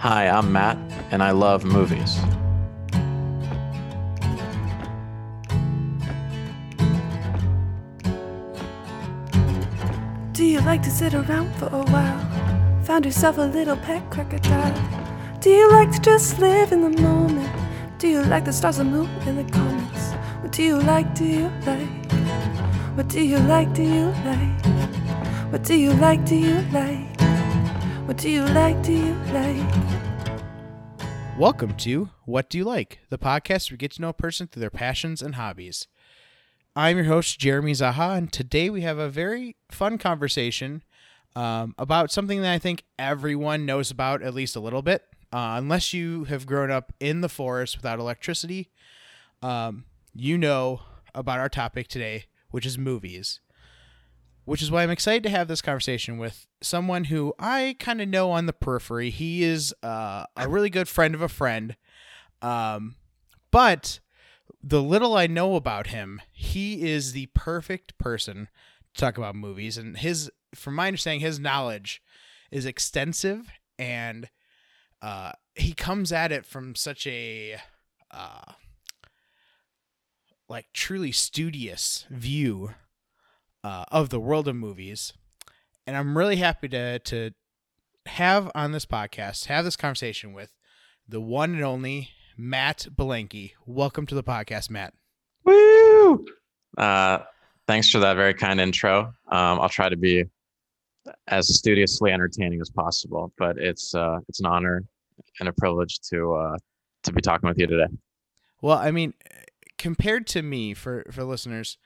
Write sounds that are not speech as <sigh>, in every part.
Hi, I'm Matt, and I love movies. Do you like to sit around for a while? Found yourself a little pet crocodile? Do you like to just live in the moment? Do you like the stars and moon and the comets? What do you like? Do you like? What do you like? Do you like? What do you like? Do you like? What do you like? Do you like? Welcome to What Do You Like, the podcast where we get to know a person through their passions and hobbies. I'm your host, Jeremy Zaha, and today we have a very fun conversation um, about something that I think everyone knows about at least a little bit. Uh, unless you have grown up in the forest without electricity, um, you know about our topic today, which is movies. Which is why I'm excited to have this conversation with someone who I kind of know on the periphery. He is uh, a really good friend of a friend. Um, but the little I know about him, he is the perfect person to talk about movies. And his, from my understanding, his knowledge is extensive and uh, he comes at it from such a uh, like truly studious view uh, of the world of movies, and I'm really happy to to have on this podcast have this conversation with the one and only Matt Belenky. Welcome to the podcast, Matt. Woo! Uh, thanks for that very kind intro. Um, I'll try to be as studiously entertaining as possible, but it's uh, it's an honor and a privilege to uh, to be talking with you today. Well, I mean, compared to me, for for listeners,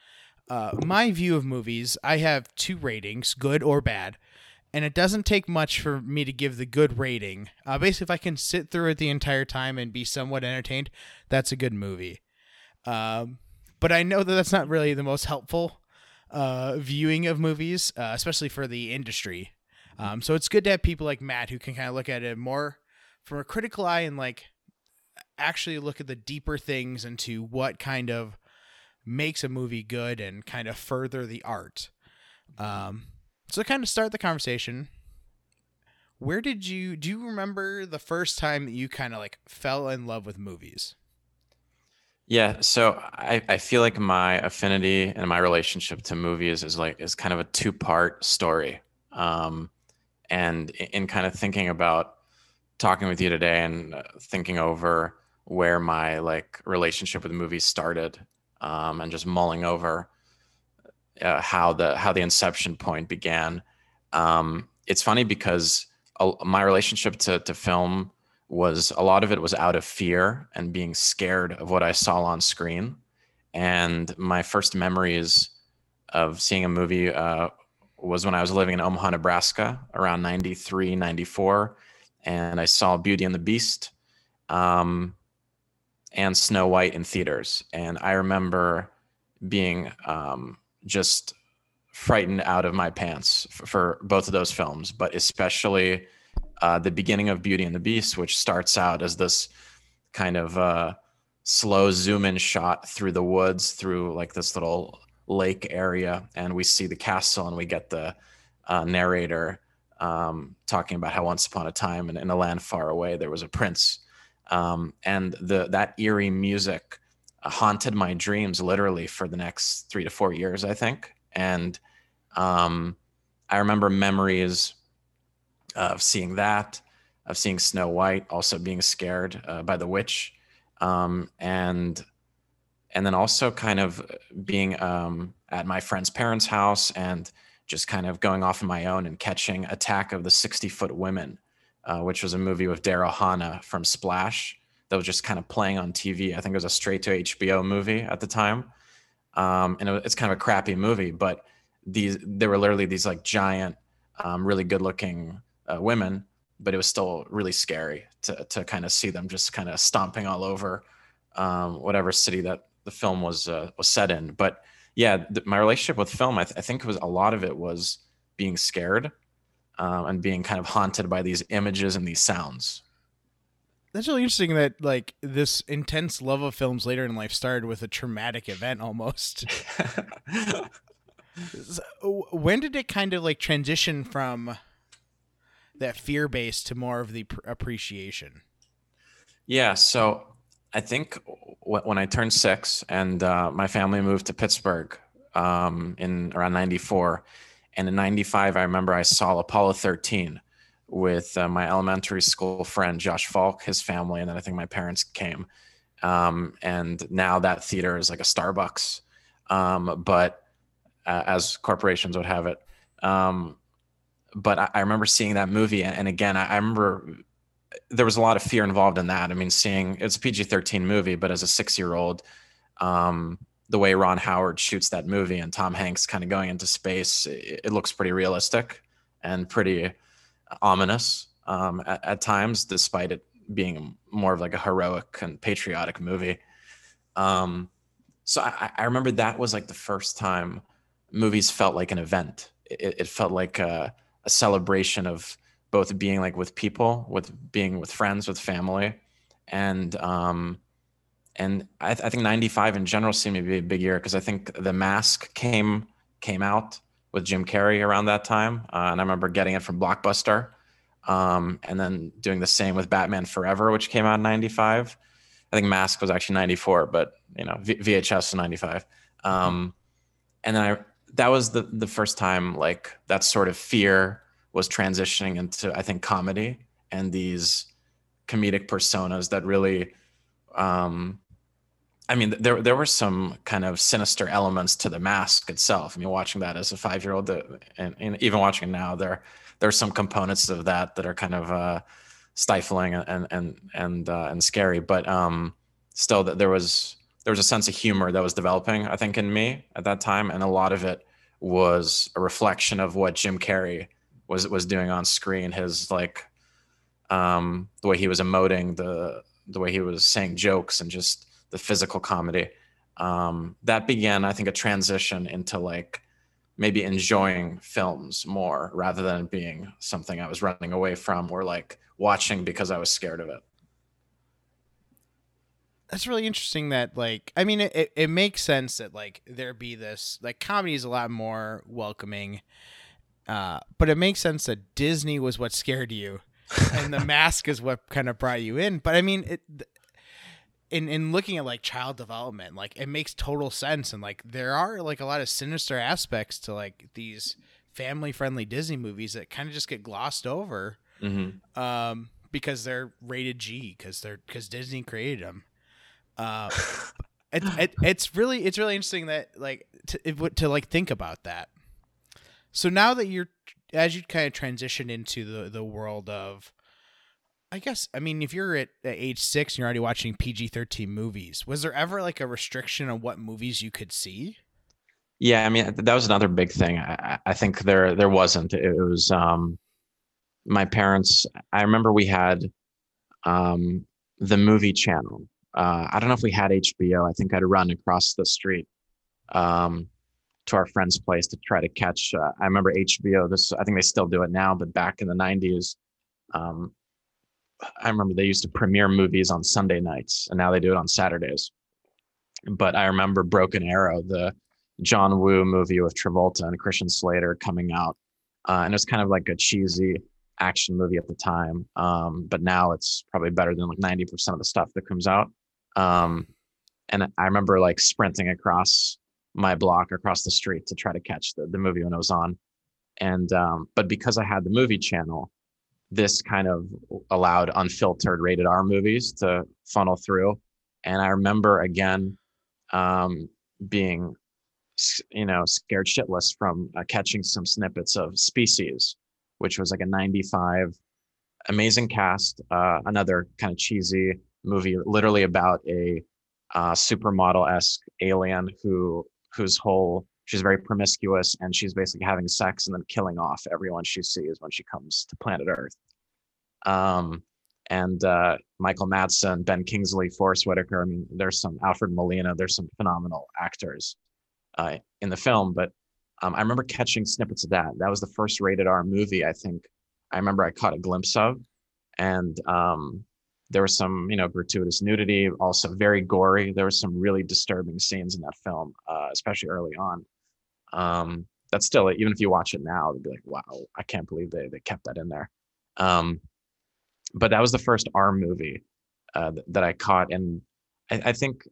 uh, my view of movies, I have two ratings, good or bad, and it doesn't take much for me to give the good rating. Uh, basically, if I can sit through it the entire time and be somewhat entertained, that's a good movie. Um, but I know that that's not really the most helpful uh, viewing of movies, uh, especially for the industry. Um, so it's good to have people like Matt who can kind of look at it more from a critical eye and like actually look at the deeper things into what kind of makes a movie good and kind of further the art. Um, so kind of start the conversation, where did you do you remember the first time that you kind of like fell in love with movies? Yeah, so I, I feel like my affinity and my relationship to movies is like is kind of a two part story. Um, and in, in kind of thinking about talking with you today and uh, thinking over where my like relationship with movies started um, and just mulling over uh, how the how the inception point began. Um, it's funny because my relationship to to film was a lot of it was out of fear and being scared of what I saw on screen. And my first memories of seeing a movie uh, was when I was living in Omaha, Nebraska around 93, 94. And I saw Beauty and the Beast. Um, and Snow White in theaters. And I remember being um, just frightened out of my pants for, for, both of those films, but especially uh, the beginning of Beauty and the Beast, which starts out as this kind of uh, slow zoom in shot through the woods, through like this little lake area. And we see the castle and we get the uh, narrator um, talking about how once upon a time in, in a land far away, there was a prince um, and the that eerie music haunted my dreams literally for the next three to four years, I think. And um, I remember memories of seeing that, of seeing Snow White, also being scared uh, by the witch, um, and and then also kind of being um, at my friend's parents' house and just kind of going off on my own and catching Attack of the Sixty Foot Women uh, which was a movie with Daryl Hannah from Splash that was just kind of playing on TV. I think it was a straight to HBO movie at the time. Um, and it, it's kind of a crappy movie, but these there were literally these like giant, um, really good looking uh, women, but it was still really scary to to kind of see them just kind of stomping all over um, whatever city that the film was uh, was set in. But yeah, th- my relationship with film, I, th- I think was a lot of it was being scared um, and being kind of haunted by these images and these sounds. That's really interesting that like this intense love of films later in life started with a traumatic event almost. <laughs> so, when did it kind of like transition from that fear base to more of the pr- appreciation? Yeah, so I think w- when I turned six and uh, my family moved to Pittsburgh um, in around '94, and in '95 I remember I saw Apollo 13 with uh, my elementary school friend Josh Falk, his family, and then I think my parents came. Um, and now that theater is like a Starbucks, um, but uh, as corporations would have it. Um, but I, I, remember seeing that movie, and, and again, I, I, remember there was a lot of fear involved in that. I mean, seeing it's a PG thirteen movie, but as a six year old, um, the way Ron Howard shoots that movie and Tom Hanks kind of going into space, it, it looks pretty realistic and pretty ominous um, at, at, times, despite it being more of like a heroic and patriotic movie. Um, so I, I, remember that was like the first time movies felt like an event. It, it felt like a, a, celebration of both being like with people, with being with friends, with family, and um, and I, I think '95 in general seemed to be a big year because I think The Mask came came out with Jim Carrey around that time, uh, and I remember getting it from Blockbuster, um, and then doing the same with Batman Forever, which came out in '95. I think Mask was actually '94, but you know v- VHS was '95. Um, and then I that was the the first time like that sort of fear was transitioning into I think comedy and these comedic personas that really um, I mean, there there were some kind of sinister elements to the mask itself. I mean, watching that as a five year old, and, and, even watching it now, there there are some components of that that are kind of uh, stifling and and and uh, and scary. But um, still, that there was there was a sense of humor that was developing, I think, in me at that time, and a lot of it was a reflection of what Jim Carrey was was doing on screen. His like um, the way he was emoting, the the way he was saying jokes, and just the physical comedy. Um, that began, I think, a transition into like maybe enjoying films more rather than being something I was running away from or like watching because I was scared of it. That's really interesting that like I mean it, it makes sense that like there be this like comedy is a lot more welcoming uh but it makes sense that Disney was what scared you and the <laughs> mask is what kind of brought you in but I mean it in in looking at like child development, like it makes total sense, and like there are like a lot of sinister aspects to like these family friendly Disney movies that kind of just get glossed over, mm-hmm. um, because they're rated G because they're because Disney created them. Uh, <sighs> it, it, it's really it's really interesting that like to it, to like think about that. So now that you're as you kind of transition into the the world of I guess I mean if you're at, age six and you're already watching PG thirteen movies, was there ever like a restriction on what movies you could see? Yeah, I mean that was another big thing. I, I think there there wasn't. It was um, my parents. I remember we had um, the movie channel. Uh, I don't know if we had HBO. I think I'd run across the street um, to our friend's place to try to catch. Uh, I remember HBO. This I think they still do it now, but back in the '90s, um, I remember they used to premiere movies on Sunday nights, and now they do it on Saturdays. But I remember Broken Arrow, the John Woo movie with Travolta and Christian Slater coming out, uh, and it was kind of like a cheesy action movie at the time. Um, but now it's probably better than like ninety percent of the stuff that comes out. Um, and I remember like sprinting across my block across the street to try to catch the, the movie when it was on. And um, but because I had the movie channel, this kind of allowed unfiltered rated R movies to funnel through. And I remember again um, being, you know, scared shitless from uh, catching some snippets of Species, which was like a 95 amazing cast, uh, another kind of cheesy movie, literally about a uh, supermodel esque alien who whose whole she's very promiscuous and she's basically having sex and then killing off everyone she sees when she comes to planet Earth. Um, and uh, Michael Madsen, Ben Kingsley, Forest Whitaker. I mean, there's some Alfred Molina. There's some phenomenal actors uh, in the film. But um, I remember catching snippets of that. That was the first rated R movie I think I remember I caught a glimpse of, and um, there was some you know gratuitous nudity, also very gory. There were some really disturbing scenes in that film, uh, especially early on. Um, that's still even if you watch it now, it'd be like, wow, I can't believe they they kept that in there. Um, but that was the first R movie uh, th- that I caught, and I, I think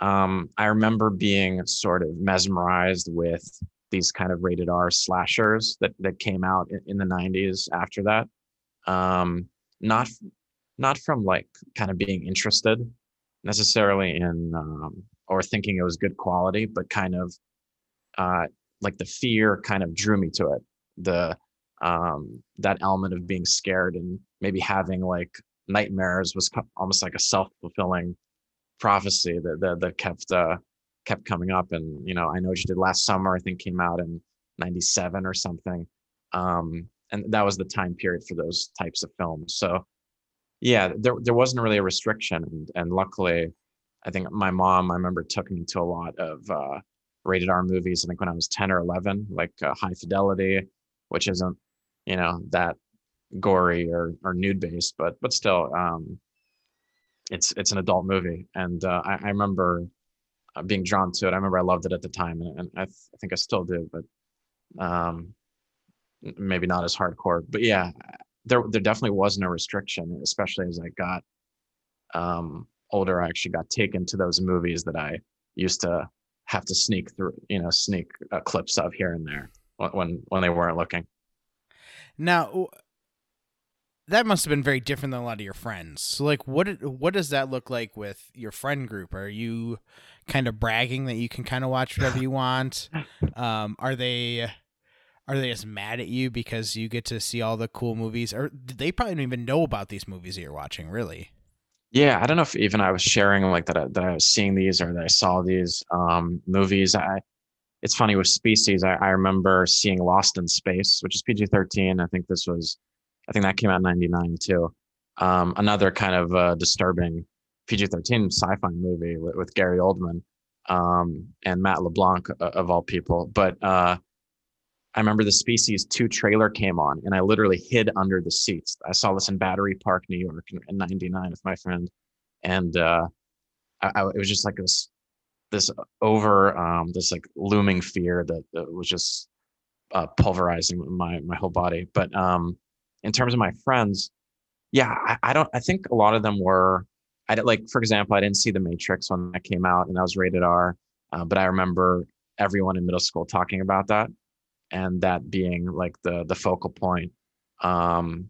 um, I remember being sort of mesmerized with these kind of rated R slashers that that came out in, in the '90s after that. Um, not not from like kind of being interested necessarily in um, or thinking it was good quality, but kind of uh, like the fear kind of drew me to it. The um, that element of being scared and maybe having like nightmares was almost like a self-fulfilling prophecy that that, that kept uh, kept coming up. And you know, I know what you did last summer. I think came out in '97 or something. Um, and that was the time period for those types of films. So yeah, there there wasn't really a restriction, and and luckily, I think my mom I remember took me to a lot of uh, rated R movies. I think when I was ten or eleven, like uh, High Fidelity, which isn't you know that gory or or nude based, but but still, um, it's it's an adult movie, and uh, I, I remember uh, being drawn to it. I remember I loved it at the time, and, and I, th- I think I still do, but um, maybe not as hardcore. But yeah, there there definitely wasn't a restriction, especially as I got um, older. I actually got taken to those movies that I used to have to sneak through, you know, sneak uh, clips of here and there when when they weren't looking. Now, that must have been very different than a lot of your friends. So, like, what what does that look like with your friend group? Are you kind of bragging that you can kind of watch whatever you want? Um, are they are they just mad at you because you get to see all the cool movies, or they probably don't even know about these movies that you're watching? Really? Yeah, I don't know if even I was sharing like that I, that I was seeing these or that I saw these um, movies. I it's funny with Species. I, I remember seeing Lost in Space, which is PG thirteen. I think this was, I think that came out in '99 too. Um, another kind of uh, disturbing PG thirteen sci-fi movie with, with Gary Oldman um, and Matt LeBlanc uh, of all people. But uh, I remember the Species 2 trailer came on and I literally hid under the seats. I saw this in Battery Park, New York in 99 with my friend. And uh, I, I, it was just like this, this over, um, this like looming fear that, that was just uh, pulverizing my, my whole body. But um, in terms of my friends, yeah, I, I don't, I think a lot of them were, I like, for example, I didn't see The Matrix when that came out and that was rated R. Uh, but I remember everyone in middle school talking about that and that being like the the focal point um,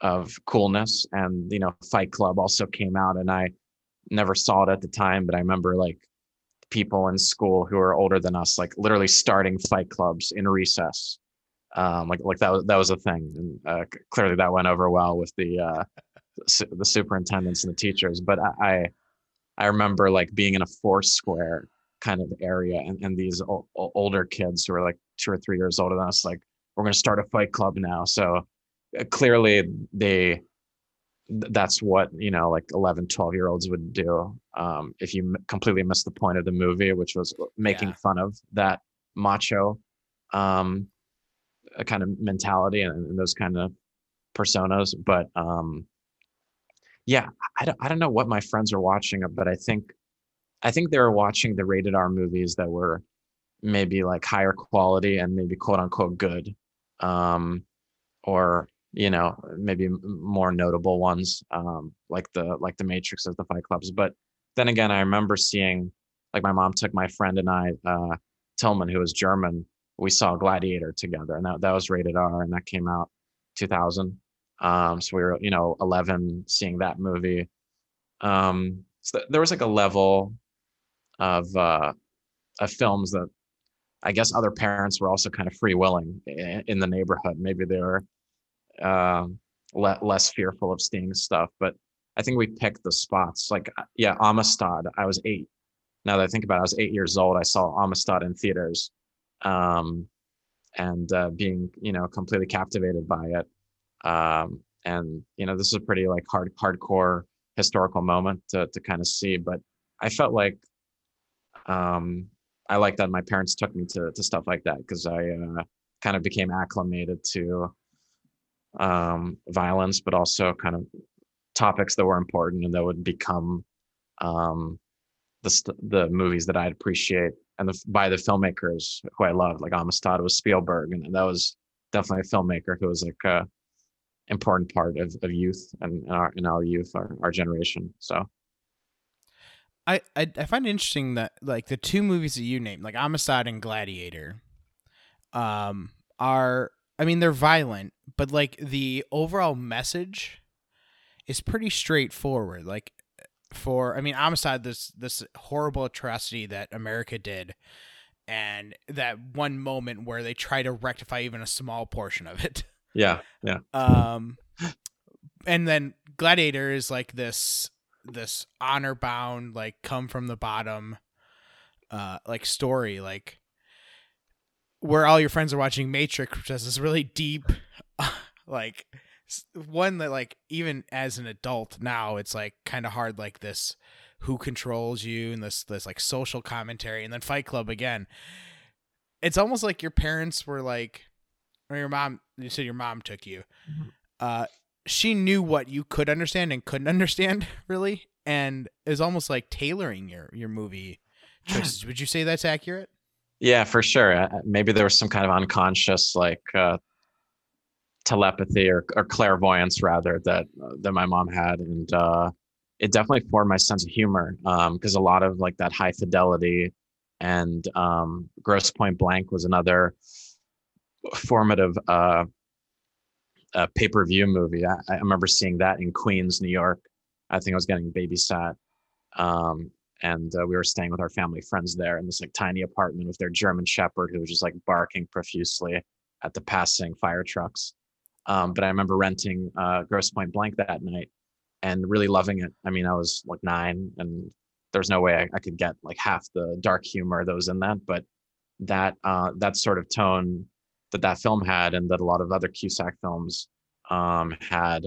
of coolness. And you know, Fight Club also came out, and I never saw it at the time, but I remember like people in school who are older than us, like literally starting Fight Clubs in recess. Um, like like that was that was a thing, and uh, clearly that went over well with the uh, su- the superintendents and the teachers. But I, I I remember like being in a four square kind of area and, and these o- older kids who are like two or three years older than us like we're going to start a fight club now so uh, clearly they that's what you know like 11 12 year olds would do um, if you m- completely missed the point of the movie which was making yeah. fun of that macho um, kind of mentality and, and, those kind of personas but um, yeah I don't, I don't know what my friends are watching but i think I think they were watching the rated R movies that were maybe like higher quality and maybe quote unquote good, um, or you know maybe more notable ones um, like the like the Matrix of the Fight Clubs. But then again, I remember seeing like my mom took my friend and I, uh, Tillman, who was German. We saw Gladiator together, and that that was rated R, and that came out 2000. Um, so we were you know 11 seeing that movie. Um, so there was like a level of uh, of films that I guess other parents were also kind of free willing in, the neighborhood. Maybe they were uh, le- less fearful of seeing stuff, but I think we picked the spots. Like, uh, yeah, Amistad. I was eight. Now that I think about it, I was eight years old. I saw Amistad in theaters, um, and uh, being you know completely captivated by it. Um, and you know, this is a pretty like hard hardcore historical moment to to kind of see. But I felt like um, I like that my parents took me to to stuff like that because I uh, kind of became acclimated to um, violence, but also kind of topics that were important and that would become um, the st- the movies that I'd appreciate and the, by the filmmakers who I loved, like Amistad was Spielberg, and that was definitely a filmmaker who was like uh, important part of, of youth and our in our youth, our, our generation. So I, I I find it interesting that like the two movies that you named, like Amistad and Gladiator, um, are I mean they're violent, but like the overall message is pretty straightforward. Like for I mean Amistad, this this horrible atrocity that America did, and that one moment where they try to rectify even a small portion of it. Yeah, yeah. Um, and then Gladiator is like this this honor bound like come from the bottom uh like story like where all your friends are watching matrix which has this really deep <laughs> like one that like even as an adult now it's like kind of hard like this who controls you and this this like social commentary and then fight club again it's almost like your parents were like or your mom you said your mom took you mm-hmm. uh she knew what you could understand and couldn't <laughs> understand really and is almost like tailoring your your movie choices. Would you say that's accurate? Yeah for sure. Uh, maybe there was some kind of unconscious like uh, telepathy or, or clairvoyance rather that uh, that my mom had and uh, it definitely formed my sense of humor because um, a lot of like that high fidelity and um, grosse pointe blank was another formative uh, a pay per view movie. I, I, remember seeing that in Queens, New York. I think I was getting babysat. Um, and uh, we were staying with our family friends there in this like tiny apartment with their German Shepherd who was just like barking profusely at the passing fire trucks. Um, but I remember renting uh, Grosse Pointe Blank that night and really loving it. I mean, I was like nine, and there's no way I, I could get like half the dark humor that was in that. But that uh, that sort of tone that that film had and that a lot of other Cusack films um, had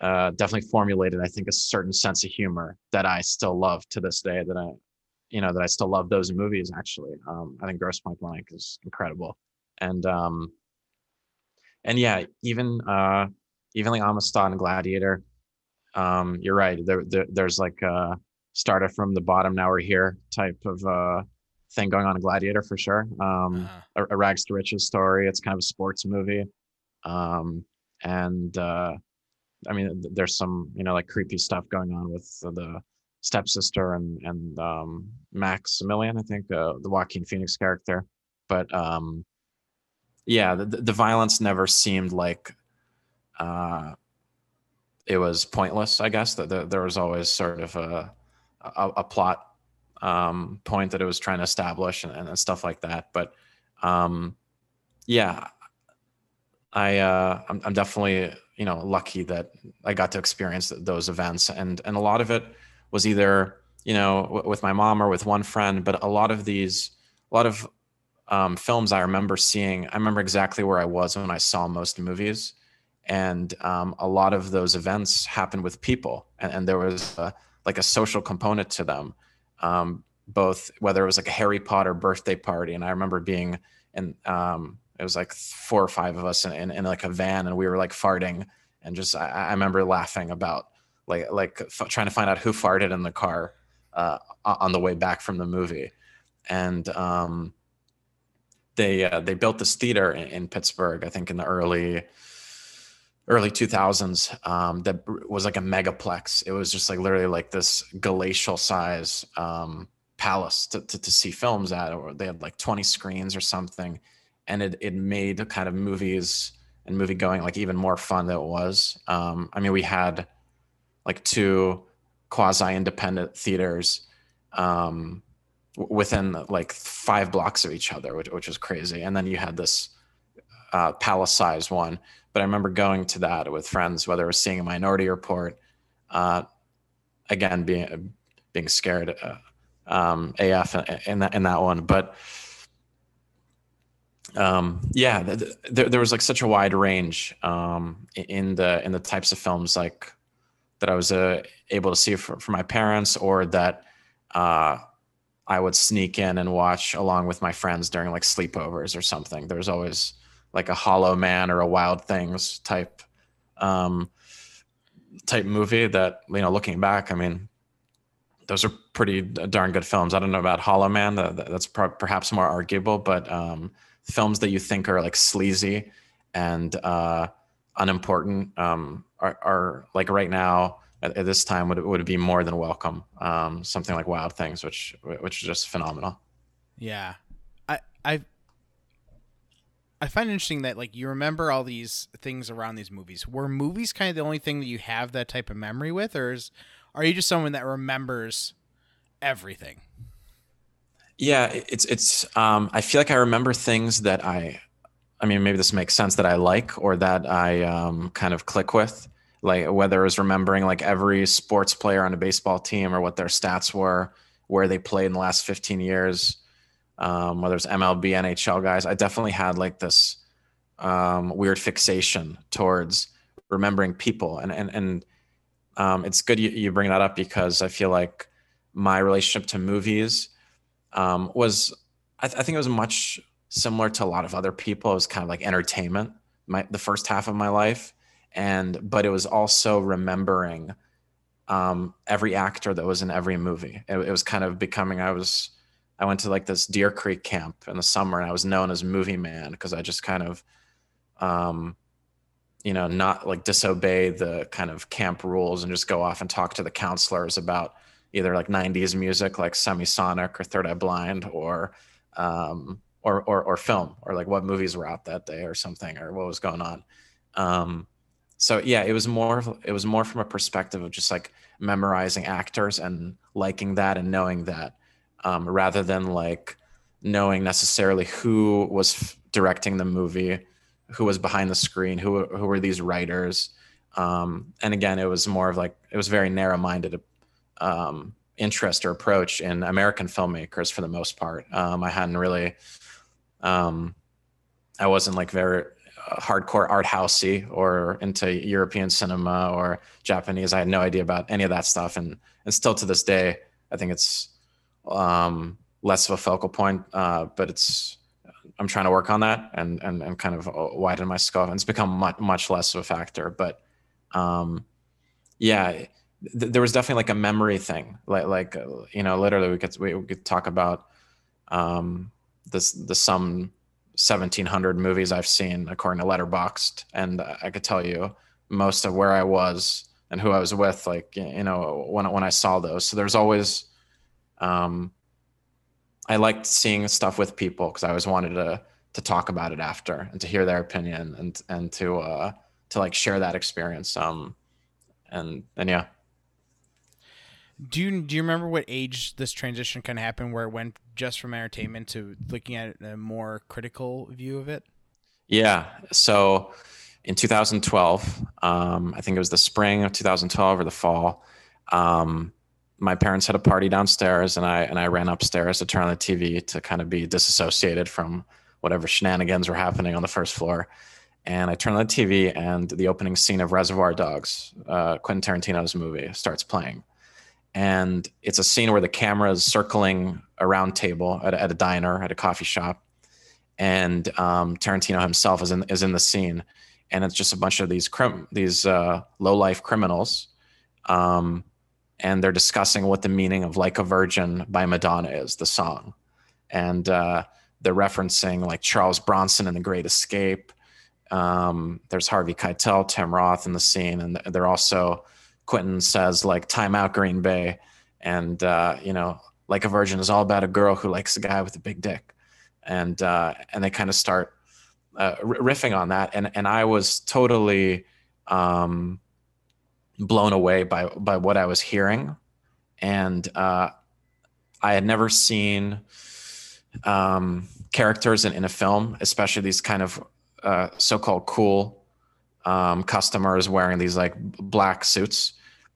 uh, definitely formulated, I think, a certain sense of humor that I still love to this day. That I, you know, that I still love those movies. Actually, um, I think Grosse Pointe Blank is incredible, and um, and yeah, even uh, even like Amistad and Gladiator. Um, you're right. There, there, there's like uh, started from the bottom, now we're here type of uh, thing going on in Gladiator for sure. Um, uh-huh. a, a, rags to riches story. It's kind of a sports movie, um, and uh, I mean, there's some you know like creepy stuff going on with the stepsister and and um, Maximilian, I think uh, the Joaquin Phoenix character. But um, yeah, the, the violence never seemed like uh, it was pointless. I guess that the, there was always sort of a, a, a plot um, point that it was trying to establish and, and stuff like that. But um, yeah, I uh, I'm, I'm, definitely you know lucky that I got to experience those events, and and a lot of it was either you know w- with my mom or with one friend, but a lot of these a lot of um, films I remember seeing. I remember exactly where I was when I saw most movies, and um, a lot of those events happened with people, and, and there was a, like a social component to them um, both whether it was like a Harry Potter birthday party, and I remember being in um, it was like four or five of us in, in, in like a van, and we were like farting, and just I, I remember laughing about like like f- trying to find out who farted in the car uh, on the way back from the movie, and um, they uh, they built this theater in, in, Pittsburgh, I think in the early early 2000s um, that was like a megaplex. It was just like literally like this glacial size um, palace to, to, to, see films at, or they had like 20 screens or something. And it, it made kind of movies and movie going like even more fun than it was. Um, I mean, we had like two quasi independent theaters um, within like five blocks of each other, which, which was crazy. And then you had this uh, palace sized one but I remember going to that with friends, whether it was seeing a Minority Report, uh, again being being scared uh, um, AF in that in that one, but um, yeah, th- th- there was like such a wide range um, in the in the types of films like that I was uh, able to see for, for my parents, or that uh, I would sneak in and watch along with my friends during like sleepovers or something. There was always like a Hollow Man or a Wild Things type um, type movie. That you know, looking back, I mean, those are pretty darn good films. I don't know about Hollow Man. That's perhaps more arguable, but um, films that you think are like sleazy and uh, unimportant um, are, are like right now at, at, this time would would be more than welcome. Um, something like Wild Things, which which is just phenomenal. Yeah, I I I find it interesting that like you remember all these things around these movies. Were movies kind of the only thing that you have that type of memory with, or is are you just someone that remembers everything? Yeah, it's it's. Um, I feel like I remember things that I, I mean, maybe this makes sense that I like or that I um, kind of click with, like whether it was remembering like every sports player on a baseball team or what their stats were, where they played in the last 15 years, um, whether it's MLB, NHL guys. I definitely had like this um, weird fixation towards remembering people, and and and um, it's good you, you bring that up because I feel like my relationship to movies um, was I, th- I, think it was much similar to a lot of other people. It was kind of like entertainment, my the first half of my life, and but it was also remembering um, every actor that was in every movie. It, it, was kind of becoming. I was I went to like this Deer Creek camp in the summer, and I was known as Movie Man because I just kind of, um, you know, not like disobey the kind of camp rules and just go off and talk to the counselors about either like 90s music like Semisonic or Third Eye Blind or um, or, or or film or like what movies were out that day or something or what was going on. Um, so yeah, it was more it was more from a perspective of just like memorizing actors and liking that and knowing that um, rather than like knowing necessarily who was f- directing the movie, who was behind the screen, who who were these writers. Um, and again, it was more of like it was very narrow minded um, interest or approach in American filmmakers for the most part. Um, I hadn't really, um, I wasn't like very uh, hardcore art housey or into European cinema or Japanese. I had no idea about any of that stuff, and and still to this day, I think it's um, less of a focal point. Uh, but it's I'm trying to work on that and and and kind of widen my scope. And it's become much much less of a factor, but um, yeah th- there was definitely like a memory thing like like uh, you know literally we could we, we could talk about um this the some 1700 movies i've seen according to letterboxd and i could tell you most of where i was and who i was with like you know when when i saw those so there's always um i liked seeing stuff with people because i always wanted to to talk about it after and to hear their opinion and and to uh to like share that experience um and and yeah do you do you remember what age this transition kind of happened, where it went just from entertainment to looking at a more critical view of it? Yeah. So in 2012, um, I think it was the spring of 2012 or the fall. Um, my parents had a party downstairs, and I and I ran upstairs to turn on the TV to kind of be disassociated from whatever shenanigans were happening on the first floor. And I turned on the TV, and the opening scene of Reservoir Dogs, uh, Quentin Tarantino's movie, starts playing. And it's a scene where the camera is circling around a table at, at a diner at a coffee shop. And um, Tarantino himself is in is in the scene, and it's just a bunch of these crim- these uh, low life criminals, um, and they're discussing what the meaning of "Like a Virgin" by Madonna is, the song, and uh, they're referencing like Charles Bronson in The Great Escape. Um, there's Harvey Keitel, Tim Roth in the scene, and they're also Quentin says like "Time out, Green Bay," and uh, you know, like a virgin is all about a girl who likes a guy with a big dick, and uh, and they kind of start uh, riffing on that, and and I was totally um, blown away by by what I was hearing, and uh, I had never seen um, characters in, in a film, especially these kind of uh, so-called cool um, customers wearing these like black suits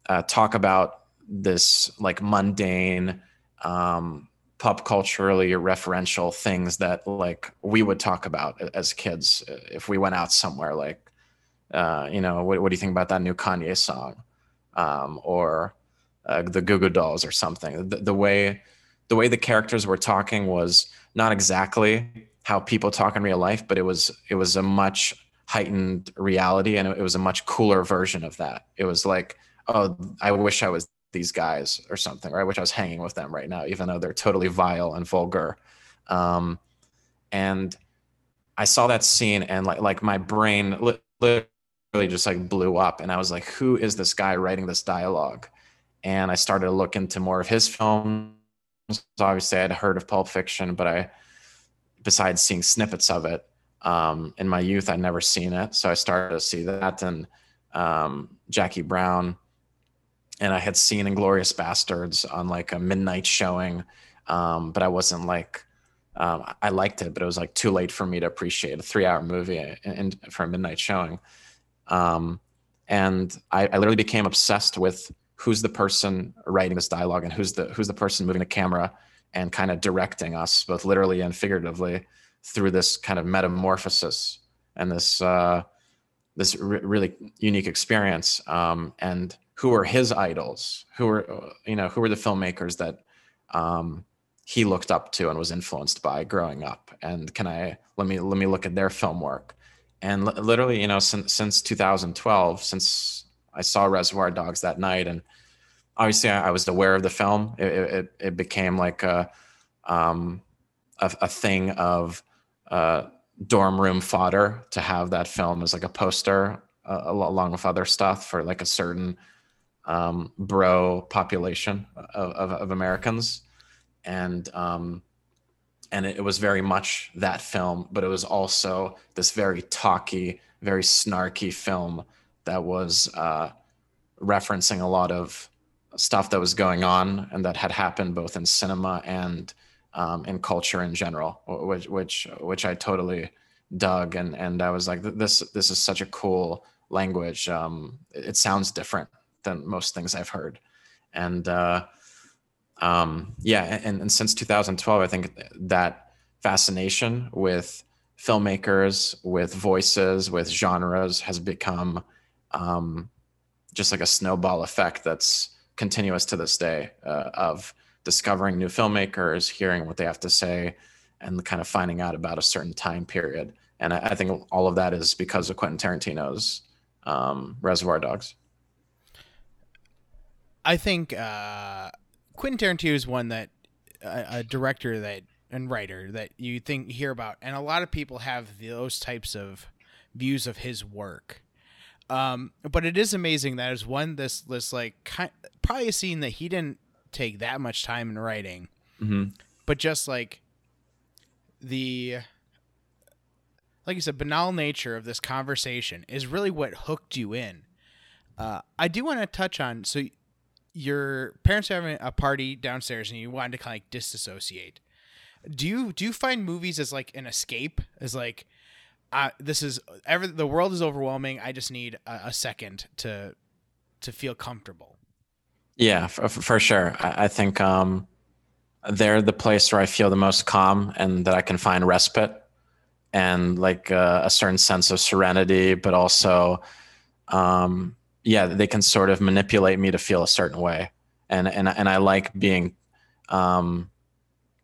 uh, talk about this like mundane um, pop culturally referential things that like we would talk about as kids if we went out somewhere like uh, you know what, what, do you think about that new kanye song? Um, or uh, the Goo Goo Dolls or something. The, the way the way the characters were talking was not exactly how people talk in real life but it was it was a much heightened reality and it was a much cooler version of that. It was like oh i wish i was these guys or something or i wish i was hanging with them right now even though they're totally vile and vulgar. Um, and i saw that scene and like like my brain literally just like blew up. And I was like, who is this guy writing this dialogue? And I started to look into more of his films. Obviously, I'd heard of Pulp Fiction, but I, besides seeing snippets of it, um, in my youth, I'd never seen it. So I started to see that and um, Jackie Brown. And I had seen Inglourious Basterds on like a midnight showing, um, but I wasn't like, um, I liked it, but it was like too late for me to appreciate a three hour movie in, in, for a midnight showing. Um, and I, I literally became obsessed with who's the person writing this dialogue and who's the who's the person moving the camera and kind of directing us both literally and figuratively through this kind of metamorphosis and this uh, this re- really unique experience. Um, and who are his idols? Who are you know who are the filmmakers that um, he looked up to and was influenced by growing up? And can I let me let me look at their film work? And l- literally, you know, since since 2012, since I saw Reservoir Dogs that night, and obviously I, I was aware of the film. It, it, it became like a, um, a, a thing of uh, dorm room fodder to have that film as like a poster uh, along with other stuff for like a certain um, bro population of, of, of Americans, and um, and it, it was very much that film, but it was also this very talky, very snarky film that was uh, referencing a lot of stuff that was going on and that had happened both in cinema and um, in culture in general, which which which I totally dug and and I was like this this is such a cool language. Um, it, sounds different than most things I've heard, and uh, um, yeah, and, and since 2012, I think that fascination with filmmakers, with voices, with genres has become um, just like a snowball effect that's continuous to this day uh, of discovering new filmmakers, hearing what they have to say, and kind of finding out about a certain time period. And I, I think all of that is because of Quentin Tarantino's um, Reservoir Dogs. I think uh, Quentin Tarantino is one that a, a director that and writer that you think hear about, and a lot of people have those types of views of his work. Um, but it is amazing that is one this this like kind, probably a scene that he didn't take that much time in writing, mm-hmm. but just like the like you said, banal nature of this conversation is really what hooked you in. Uh, I do want to touch on so your parents are having a party downstairs and you wanted to kind of like disassociate. Do you do you find movies as like an escape? As like uh, this is ever the world is overwhelming. I just need a, a second to to feel comfortable. Yeah, for, for sure. I, I think um, they're the place where I feel the most calm and that I can find respite and like uh, a certain sense of serenity, but also, um, yeah, they can sort of manipulate me to feel a certain way, and and and I like being um,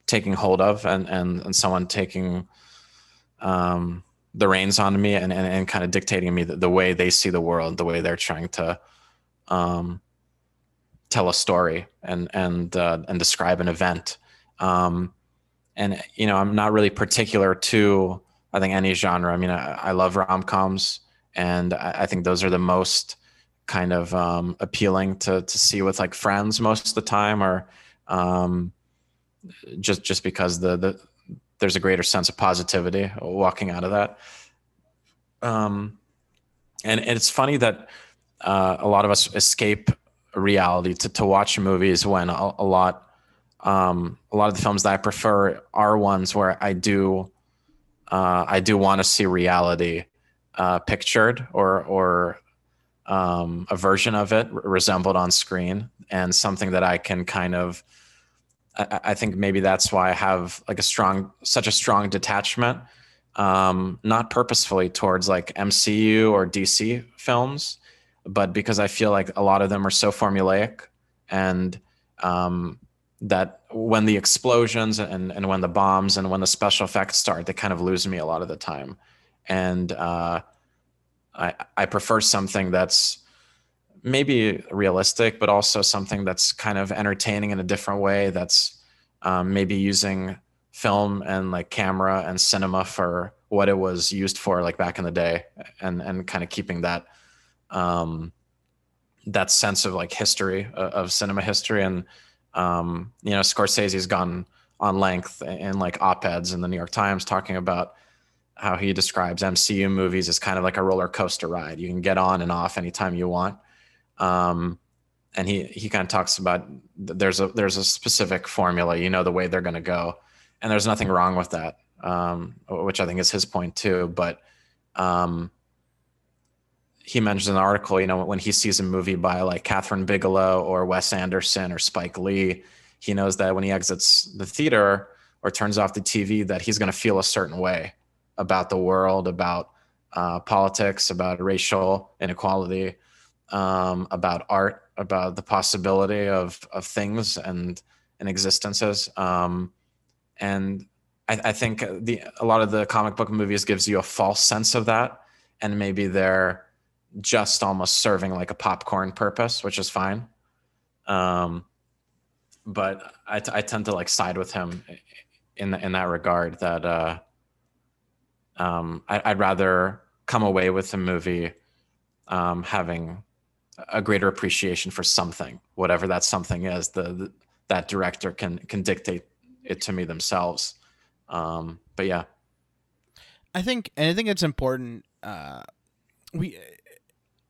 taking hold of and and and someone taking um, the reins on me and, and, and kind of dictating me the, the, way they see the world, the way they're trying to um, tell a story and and uh, and describe an event. Um, and you know, I'm not really particular to I think any genre. I mean, I, I love rom coms, and I, I, think those are the most kind of um, appealing to to see with like friends most of the time, or um, just just because the the there's a greater sense of positivity walking out of that. Um, and, and it's funny that uh, a lot of us escape reality to, to watch movies when a, a lot um, a lot of the films that I prefer are ones where I do uh, I do want to see reality uh, pictured or or um, a version of it resembled on screen and something that I can kind of I, I think maybe that's why I have like a strong, such a strong detachment, um, not purposefully towards like MCU or DC films, but because I feel like a lot of them are so formulaic and um, that when the explosions and, and when the bombs and when the special effects start, they kind of lose me a lot of the time. And uh, I, I prefer something that's maybe realistic, but also something that's kind of entertaining in a different way. That's um, maybe using film and like camera and cinema for what it was used for like back in the day and and kind of keeping that um that sense of like history of, of cinema history and um you know Scorsese's gone on length in like op-eds in the New York Times talking about how he describes MCU movies as kind of like a roller coaster ride. You can get on and off anytime you want. Um, and he he kind of talks about there's a there's a specific formula. You know the way they're going to go, and there's nothing wrong with that. Um, which I think is his point too. But um, he mentions an article, you know, when he sees a movie by like Kathryn Bigelow or Wes Anderson or Spike Lee, he knows that when he exits the theater or turns off the TV, that he's going to feel a certain way about the world, about uh, politics, about racial inequality, um, about art, about the possibility of of things and and existences. Um, and I, I, think the a lot of the comic book movies gives you a false sense of that, and maybe they're just almost serving like a popcorn purpose, which is fine. Um, but I, t- I tend to like side with him in in that regard. That uh, um, I, would rather come away with the movie um, having a greater appreciation for something, whatever that something is. The, the that director can can dictate it to me themselves. Um, but yeah, I think, and I think it's important. Uh, we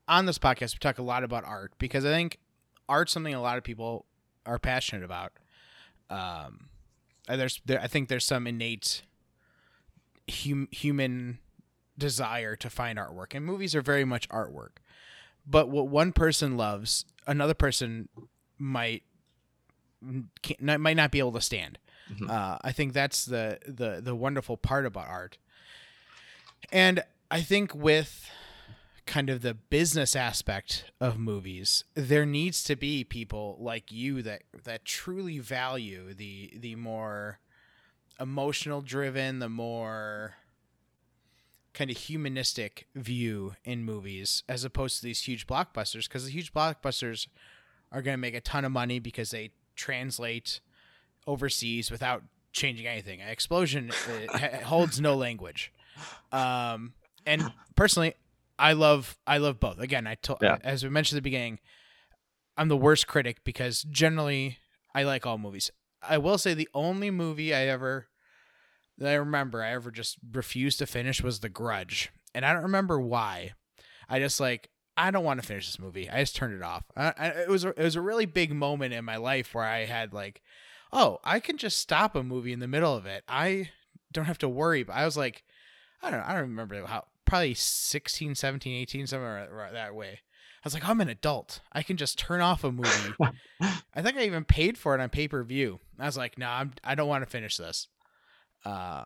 on this podcast we talk a lot about art because I think art's something a lot of people are passionate about. Um, there's there, I think there's some innate hum, human desire to find artwork, and movies are very much artwork. But what one person loves, another person might might not be able to stand. Mm-hmm. Uh, I think that's the the the wonderful part about art, and I think with kind of the business aspect of movies, there needs to be people like you that that truly value the the more emotional driven, the more kind of humanistic view in movies as opposed to these huge blockbusters because the huge blockbusters are going to make a ton of money because they translate overseas without changing anything. An explosion holds no language. Um, and personally, I love I love both. Again, I told yeah. as we mentioned at the beginning, I'm the worst critic because generally I like all movies. I will say the only movie I ever that I remember I ever just refused to finish was The Grudge, and I don't remember why. I just like I don't want to finish this movie. I just turned it off. I, I, it was a, it was a really big moment in my life where I had like, oh, I can just stop a movie in the middle of it. I don't have to worry. But I was like, I don't know, I don't remember how probably 16, 17, 18, somewhere uh, that way. I was like, I'm an adult. I can just turn off a movie. <laughs> I think I even paid for it on pay per view. I was like, no, nah, I'm, I don't want to finish this. Uh,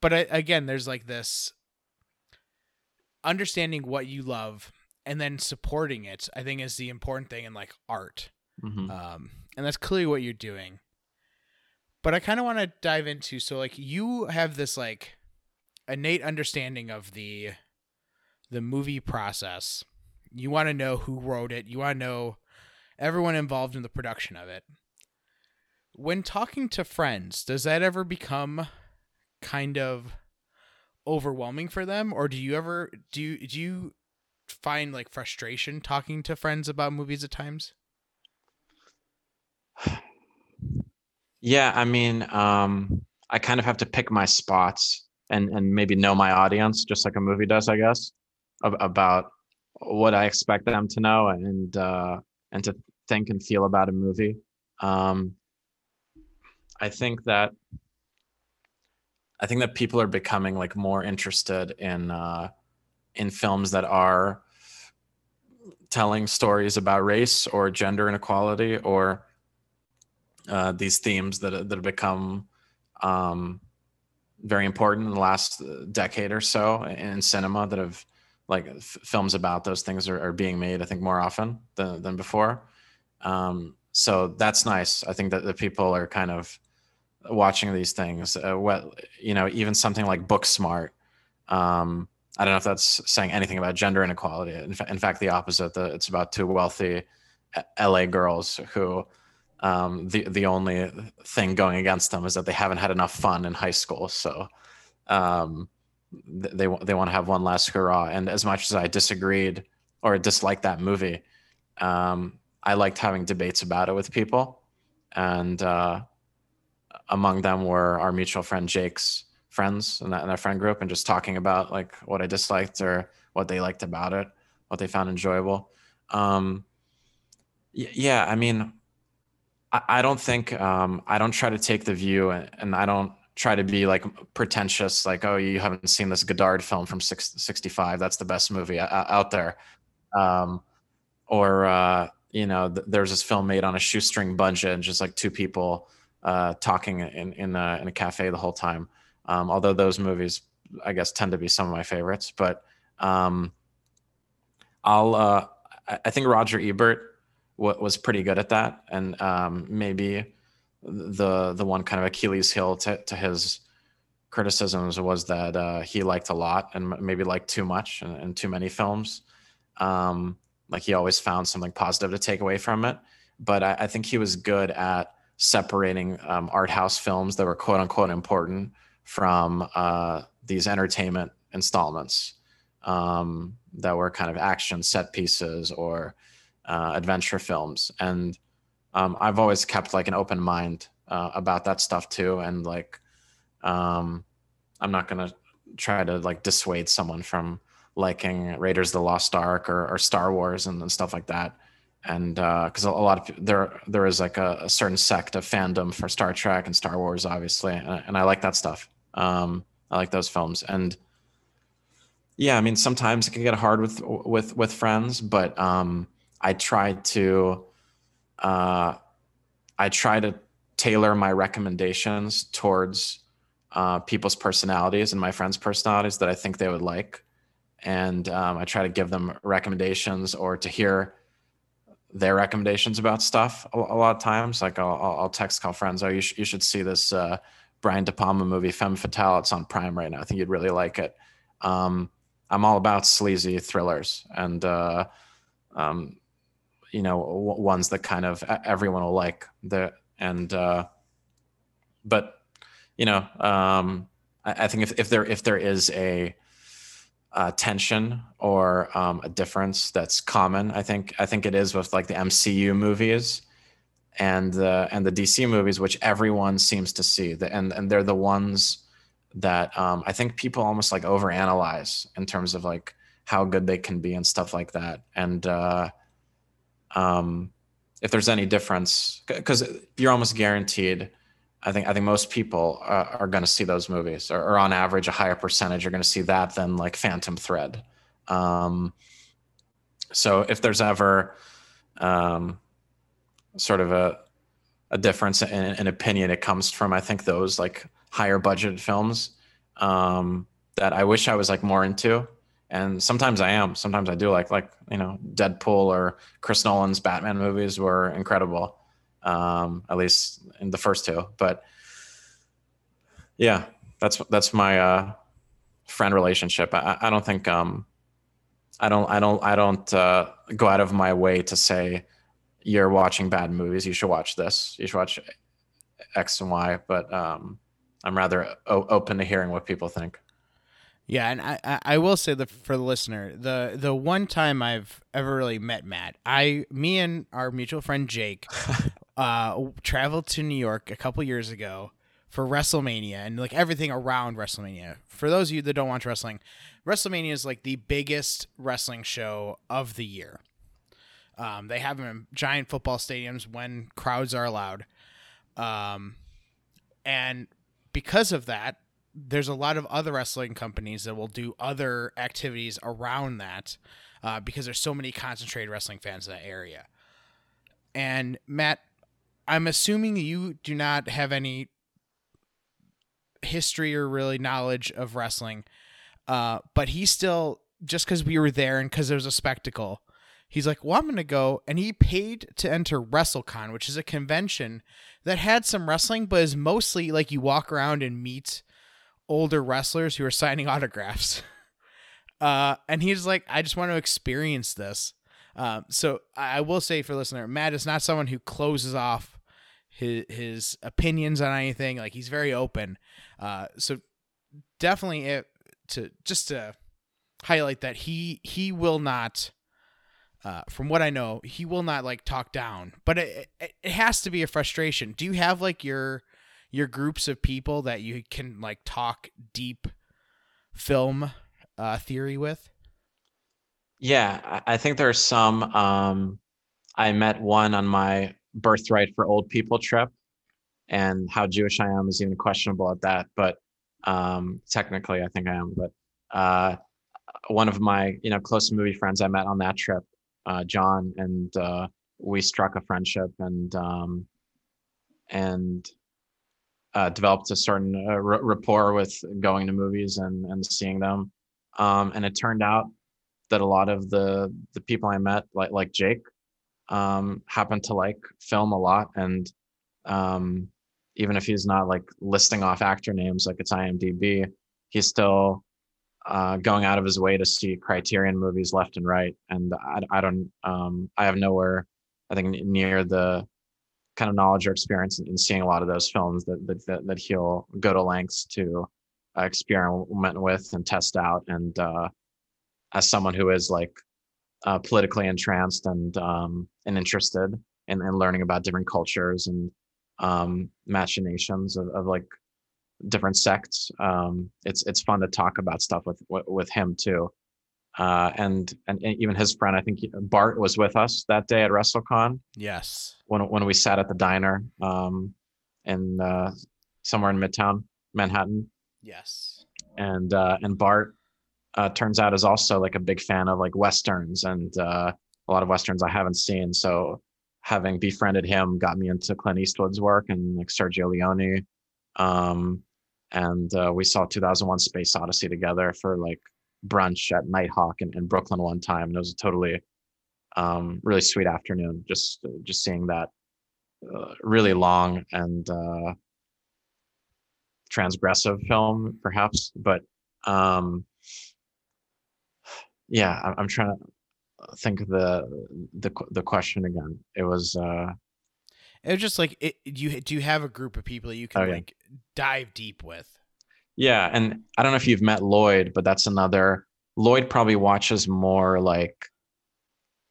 but I, again, there's like this understanding what you love and then supporting it. I think is the important thing in like art. Mm-hmm. Um, and that's clearly what you're doing. But I kind of want to dive into so like you have this like innate understanding of the the movie process you want to know who wrote it. You want to know everyone involved in the production of it. When talking to friends, does that ever become kind of overwhelming for them or do you ever do you, do you find like frustration talking to friends about movies at times? Yeah, I mean, um I kind of have to pick my spots and and maybe know my audience just like a movie does, I guess, about what I expect them to know and uh, and to think and feel about a movie. Um, I think that I think that people are becoming like more interested in uh, in films that are telling stories about race or gender inequality or uh, these themes that that have become um, very important in the last decade or so in cinema that have like f- films about those things are, are, being made, I think, more often than, than before. Um, so that's nice. I think that the people are kind of watching these things. Uh, what you know, even something like Booksmart. Um, I don't know if that's saying anything about gender inequality. In, fa- in fact, the opposite. The, it's about two wealthy LA girls who um, the the only thing going against them is that they haven't had enough fun in high school. So um, they they want to have one last hurrah. And as much as I disagreed or disliked that movie, um, I liked having debates about it with people, and uh, among them were our mutual friend Jake's friends in that, friend group, and just talking about like what I disliked or what they liked about it, what they found enjoyable. Um, yeah, I mean, I, I don't think um, I don't try to take the view, and, and I don't try to be like pretentious, like, oh, you haven't seen this Godard film from 65. That's the best movie out there. Um, or, uh, you know, th- there's this film made on a shoestring budget and just like two people uh, talking in, in, a, in a cafe the whole time. Um, although those movies, I guess, tend to be some of my favorites. But um, I'll, uh, I think Roger Ebert w- was pretty good at that. And um, maybe the the one kind of Achilles heel to, to his criticisms was that uh, he liked a lot and maybe liked too much and, and too many films. Um, like he always found something positive to take away from it. But I, I think he was good at separating um, art house films that were quote unquote important from uh, these entertainment installments um, that were kind of action set pieces or uh, adventure films. And um, I've always kept like an open mind uh, about that stuff too, and like um, I'm not gonna try to like dissuade someone from liking Raiders of the Lost Ark or, or Star Wars and, and, stuff like that. And because uh, a, lot of there there is like a, a, certain sect of fandom for Star Trek and Star Wars, obviously, and, and I like that stuff. Um, I like those films, and yeah, I mean sometimes it can get hard with with with friends, but um, I try to uh, I try to tailor my recommendations towards uh, people's personalities and my friends' personalities that I think they would like. And um, I try to give them recommendations or to hear their recommendations about stuff a, a lot of times. Like I'll, I'll text call friends, oh, you, sh- you should see this uh, Brian De Palma movie, Femme Fatale. It's on Prime right now. I think you'd really like it. Um, I'm all about sleazy thrillers. And uh, um, you know ones that kind of everyone will like the and uh but you know um I, I think if, if there if there is a uh, tension or um, a difference that's common. I think I think it is with like the MCU movies and the and the DC movies, which everyone seems to see. The, and and they're the ones that um, I think people almost like overanalyze in terms of like how good they can be and stuff like that. And uh, um, if there's any difference because you're almost guaranteed i think i think most people uh, are going to see those movies or, or, on average a higher percentage are going to see that than like phantom thread. Um, so if there's ever um, sort of a, a difference in, in, opinion it comes from i think those like higher budget films um, that i wish i was like more into and sometimes I am. Sometimes I do like like you know Deadpool or Chris Nolan's Batman movies were incredible, um, at least in the first two. But yeah, that's that's my uh, friend relationship. I, I don't think um, I don't I don't I don't uh, go out of my way to say you're watching bad movies. You should watch this. You should watch X and Y. But um, I'm rather o- open to hearing what people think. Yeah, and I, I will say that for the listener, the the one time I've ever really met Matt, I me and our mutual friend Jake <laughs> uh traveled to New York a couple years ago for WrestleMania and like everything around WrestleMania. For those of you that don't watch wrestling, WrestleMania is like the biggest wrestling show of the year. Um, they have them in giant football stadiums when crowds are allowed. Um, and because of that, there's a lot of other wrestling companies that will do other activities around that uh, because there's so many concentrated wrestling fans in that area. And Matt, I'm assuming you do not have any history or really knowledge of wrestling, uh, but he still just because we were there and because it was a spectacle. He's like, well, I'm to go. And he paid to enter WrestleCon, which is a convention that had some wrestling, but is mostly like you walk around and meet older wrestlers who are signing <laughs> autographs. Uh, and he's like, I just want to experience this. Um, so I will say for listener, Matt is not someone who closes off his his opinions on anything. Like he's very open. Uh, so definitely it, to just to highlight that he he will not uh, from what I know, he will not like talk down, but it, it, it has to be a frustration. Do you have like your your groups of people that you can like talk deep film uh, theory with? Yeah, I think there are some. Um, I met one on my birthright for old people trip, and how Jewish I am is even questionable at that. But um, technically, I think I am. But uh, one of my you know close movie friends I met on that trip, uh, John, and uh, we struck a friendship and um, and uh, developed a certain uh, r- rapport with going to movies and and seeing them. Um, and it turned out that a lot of the the people I met, like like Jake, um, happen to like film a lot, and um, even if he's not like listing off actor names like it's IMDb, he's still uh, going out of his way to see Criterion movies left and right. And I, I don't, um, I have nowhere, I think, near the kind of knowledge or experience in, in seeing a lot of those films that that, that, that he'll go to lengths to uh, experiment with and test out. And uh, as someone who is like uh, politically entranced and um, and interested in, in learning about different cultures and um, machinations of, of like different sects. Um, it's it's fun to talk about stuff with with him too, uh, and, and even his friend. I think Bart was with us that day at WrestleCon. Yes, when when we sat at the diner, um, in uh, somewhere in Midtown Manhattan. Yes, and uh, and Bart uh, turns out is also like a big fan of like westerns and uh, a lot of westerns I haven't seen. So having befriended him got me into Clint Eastwood's work and like Sergio Leone. Um, and uh, we saw 2001 Space Odyssey together for like brunch at Nitehawk in, in Brooklyn one time, and it was a totally um, really sweet afternoon. Just just seeing that uh, really long and uh, transgressive film, perhaps, but um, yeah, I, I'm trying to think of the the the question again. It was. Uh, it was just like it, you do you have a group of people that you can oh, yeah. like dive deep with? Yeah, and I don't know if you've met Lloyd, but that's another Lloyd probably watches more like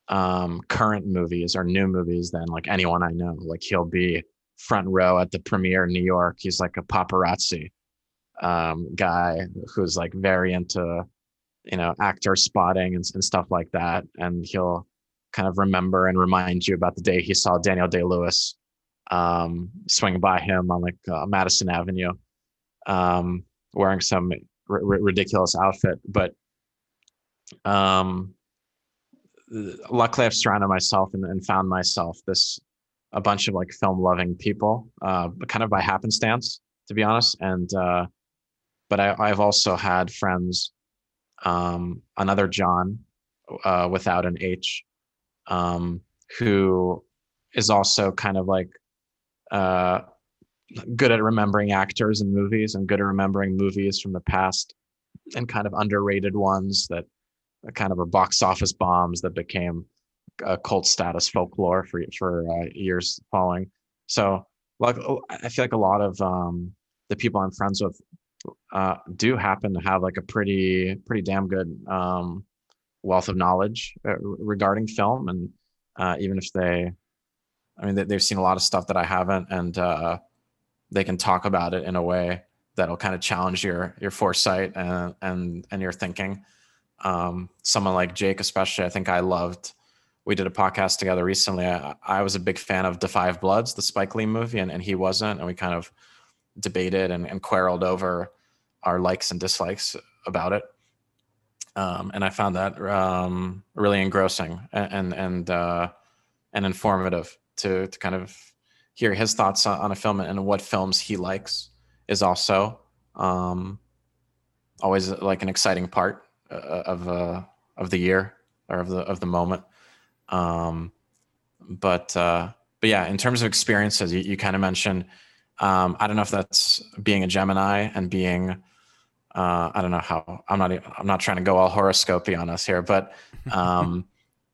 um current movies or new movies than like anyone I know. Like he'll be front row at the premiere in New York. He's like a paparazzi um guy who's like very into you know actor spotting and, and stuff like that and he'll kind of remember and remind you about the day he saw Daniel Day Lewis um, swing by him on like uh, Madison Avenue, um, wearing some r- ridiculous outfit. But um, luckily, I've surrounded myself and, and, found myself this a bunch of like film loving people, uh, kind of by happenstance, to be honest. And uh, but I, I've also had friends, um, another John, uh, without an H, um, who is also kind of like uh, good at remembering actors and movies and good at remembering movies from the past and kind of underrated ones that kind of are box office bombs that became a cult status folklore for for uh, years following. So, like, I feel like a lot of um, the people I'm friends with uh, do happen to have like a pretty pretty damn good um, wealth of knowledge uh, regarding film, and uh, even if they I mean, they've seen a lot of stuff that I haven't, and uh, they can talk about it in a way that'll kind of challenge your your foresight and and and your thinking. Um, someone like Jake, especially, I think I loved. We did a podcast together recently. I, I was a big fan of 5 Bloods, the Spike Lee movie, and, and he wasn't, and we kind of debated and, and quarreled over our likes and dislikes about it. Um, and I found that um, really engrossing and and and, uh, and informative to to kind of hear his thoughts on, a film and what films he likes is also um, always like an exciting part uh, of uh, of the year or of the of the moment. Um, but uh, but yeah, in terms of experiences, you, you kind of mentioned. Um, I don't know if that's being a Gemini and being. Uh, I don't know how. I'm not. I'm not trying to go all horoscopy on us here, but um,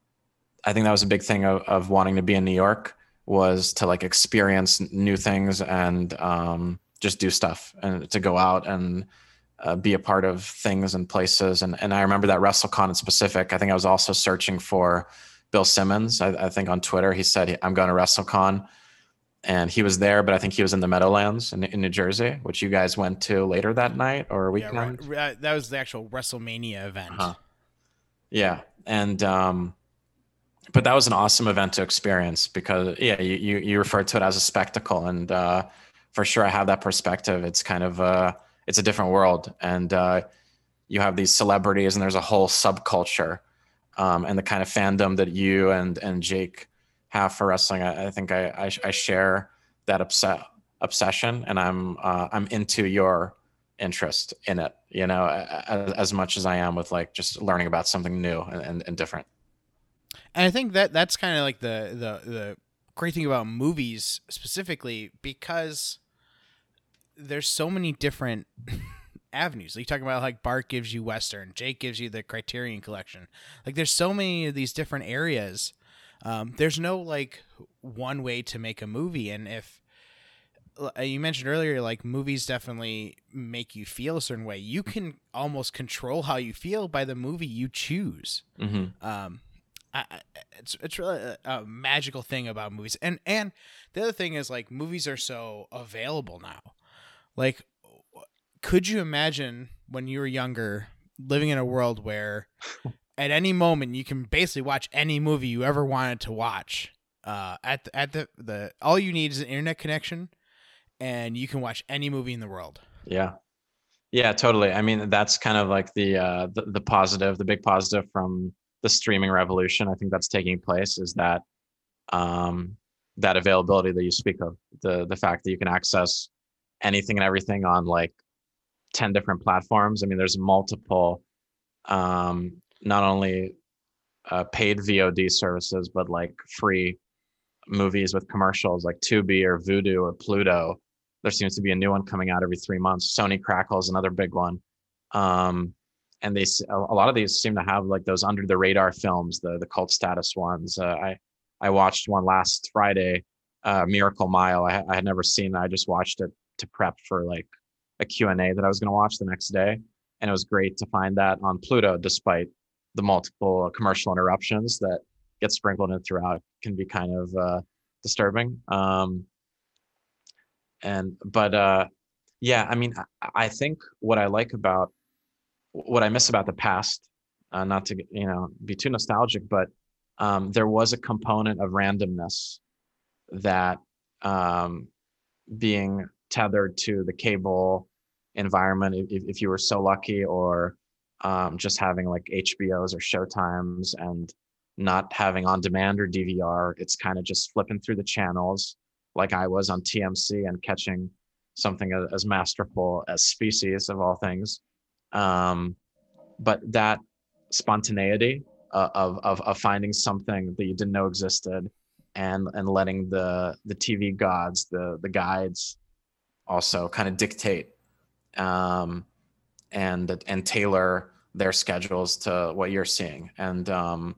<laughs> I think that was a big thing of, of wanting to be in New York was to like experience new things and um, just do stuff and to go out and uh, be a part of things and places. And and I remember that WrestleCon in specific. I think I was also searching for Bill Simmons. I, I think on Twitter he said I'm going to WrestleCon, and he was there, but I think he was in the Meadowlands in, in New Jersey, which you guys went to later that night or weekend. Yeah, right. that was the actual WrestleMania event. Uh-huh. Yeah, and um, but that was an awesome event to experience because yeah, you you, you referred to it as a spectacle, and uh, for sure I have that perspective. It's kind of uh, it's a different world, and uh, you have these celebrities, and there's a whole subculture, um, and the kind of fandom that you and and Jake have for wrestling. I, I think I, I, I share that upset obsession, and I'm uh, I'm into your interest in it. You know, as, as, much as I am with like just learning about something new and, and, and different. And I think that that's kind of like the the the great thing about movies specifically because there's so many different <laughs> avenues. Like you talking about like Bart gives you Western, Jake gives you the Criterion collection. Like there's so many of these different areas. Um, there's no like one way to make a movie, and if uh, you mentioned earlier, like movies definitely make you feel a certain way. You can almost control how you feel by the movie you choose. Mm-hmm. Um, I, it's it's really a, a, magical thing about movies, and and the other thing is like movies are so available now. Like, could you imagine when you were younger living in a world where <laughs> at any moment you can basically watch any movie you ever wanted to watch? Uh, at the, at the the all you need is an internet connection, and you can watch any movie in the world. Yeah, yeah, totally. I mean, that's kind of like the uh, the, the positive, the big positive from the streaming revolution. I think that's taking place is that um, that availability that you speak of, the the fact that you can access anything and everything on like 10 different platforms. I mean, there's multiple, um, not only uh, paid VOD services, but like free movies with commercials like Tubi or Vudu or Pluto. There seems to be a new one coming out every three months. Sony Crackle is another big one. Um, and they a lot of these seem to have like those under the radar films, the the cult status ones. Uh, I I watched one last Friday, uh, Miracle Mile. I, I had never seen. I just watched it to prep for like a Q&A that I was going to watch the next day. And it was great to find that on Pluto, despite the multiple commercial interruptions that get sprinkled in throughout can be kind of uh, disturbing. Um, and, but uh, yeah, I mean, I, I, think what I like about, what I miss about the past, uh, not to, you know, be too nostalgic, but um, there was a component of randomness that um, being tethered to the cable environment if, if you were so lucky or um, just having like hbos or showtimes and not having on demand or dvr it's kind of just flipping through the channels like i was on tmc and catching something as, as masterful as species of all things um, but that spontaneity uh, of, of, of finding something that you didn't know existed and and letting the the tv gods the the guides also kind of dictate um, and and tailor their schedules to what you're seeing. And um,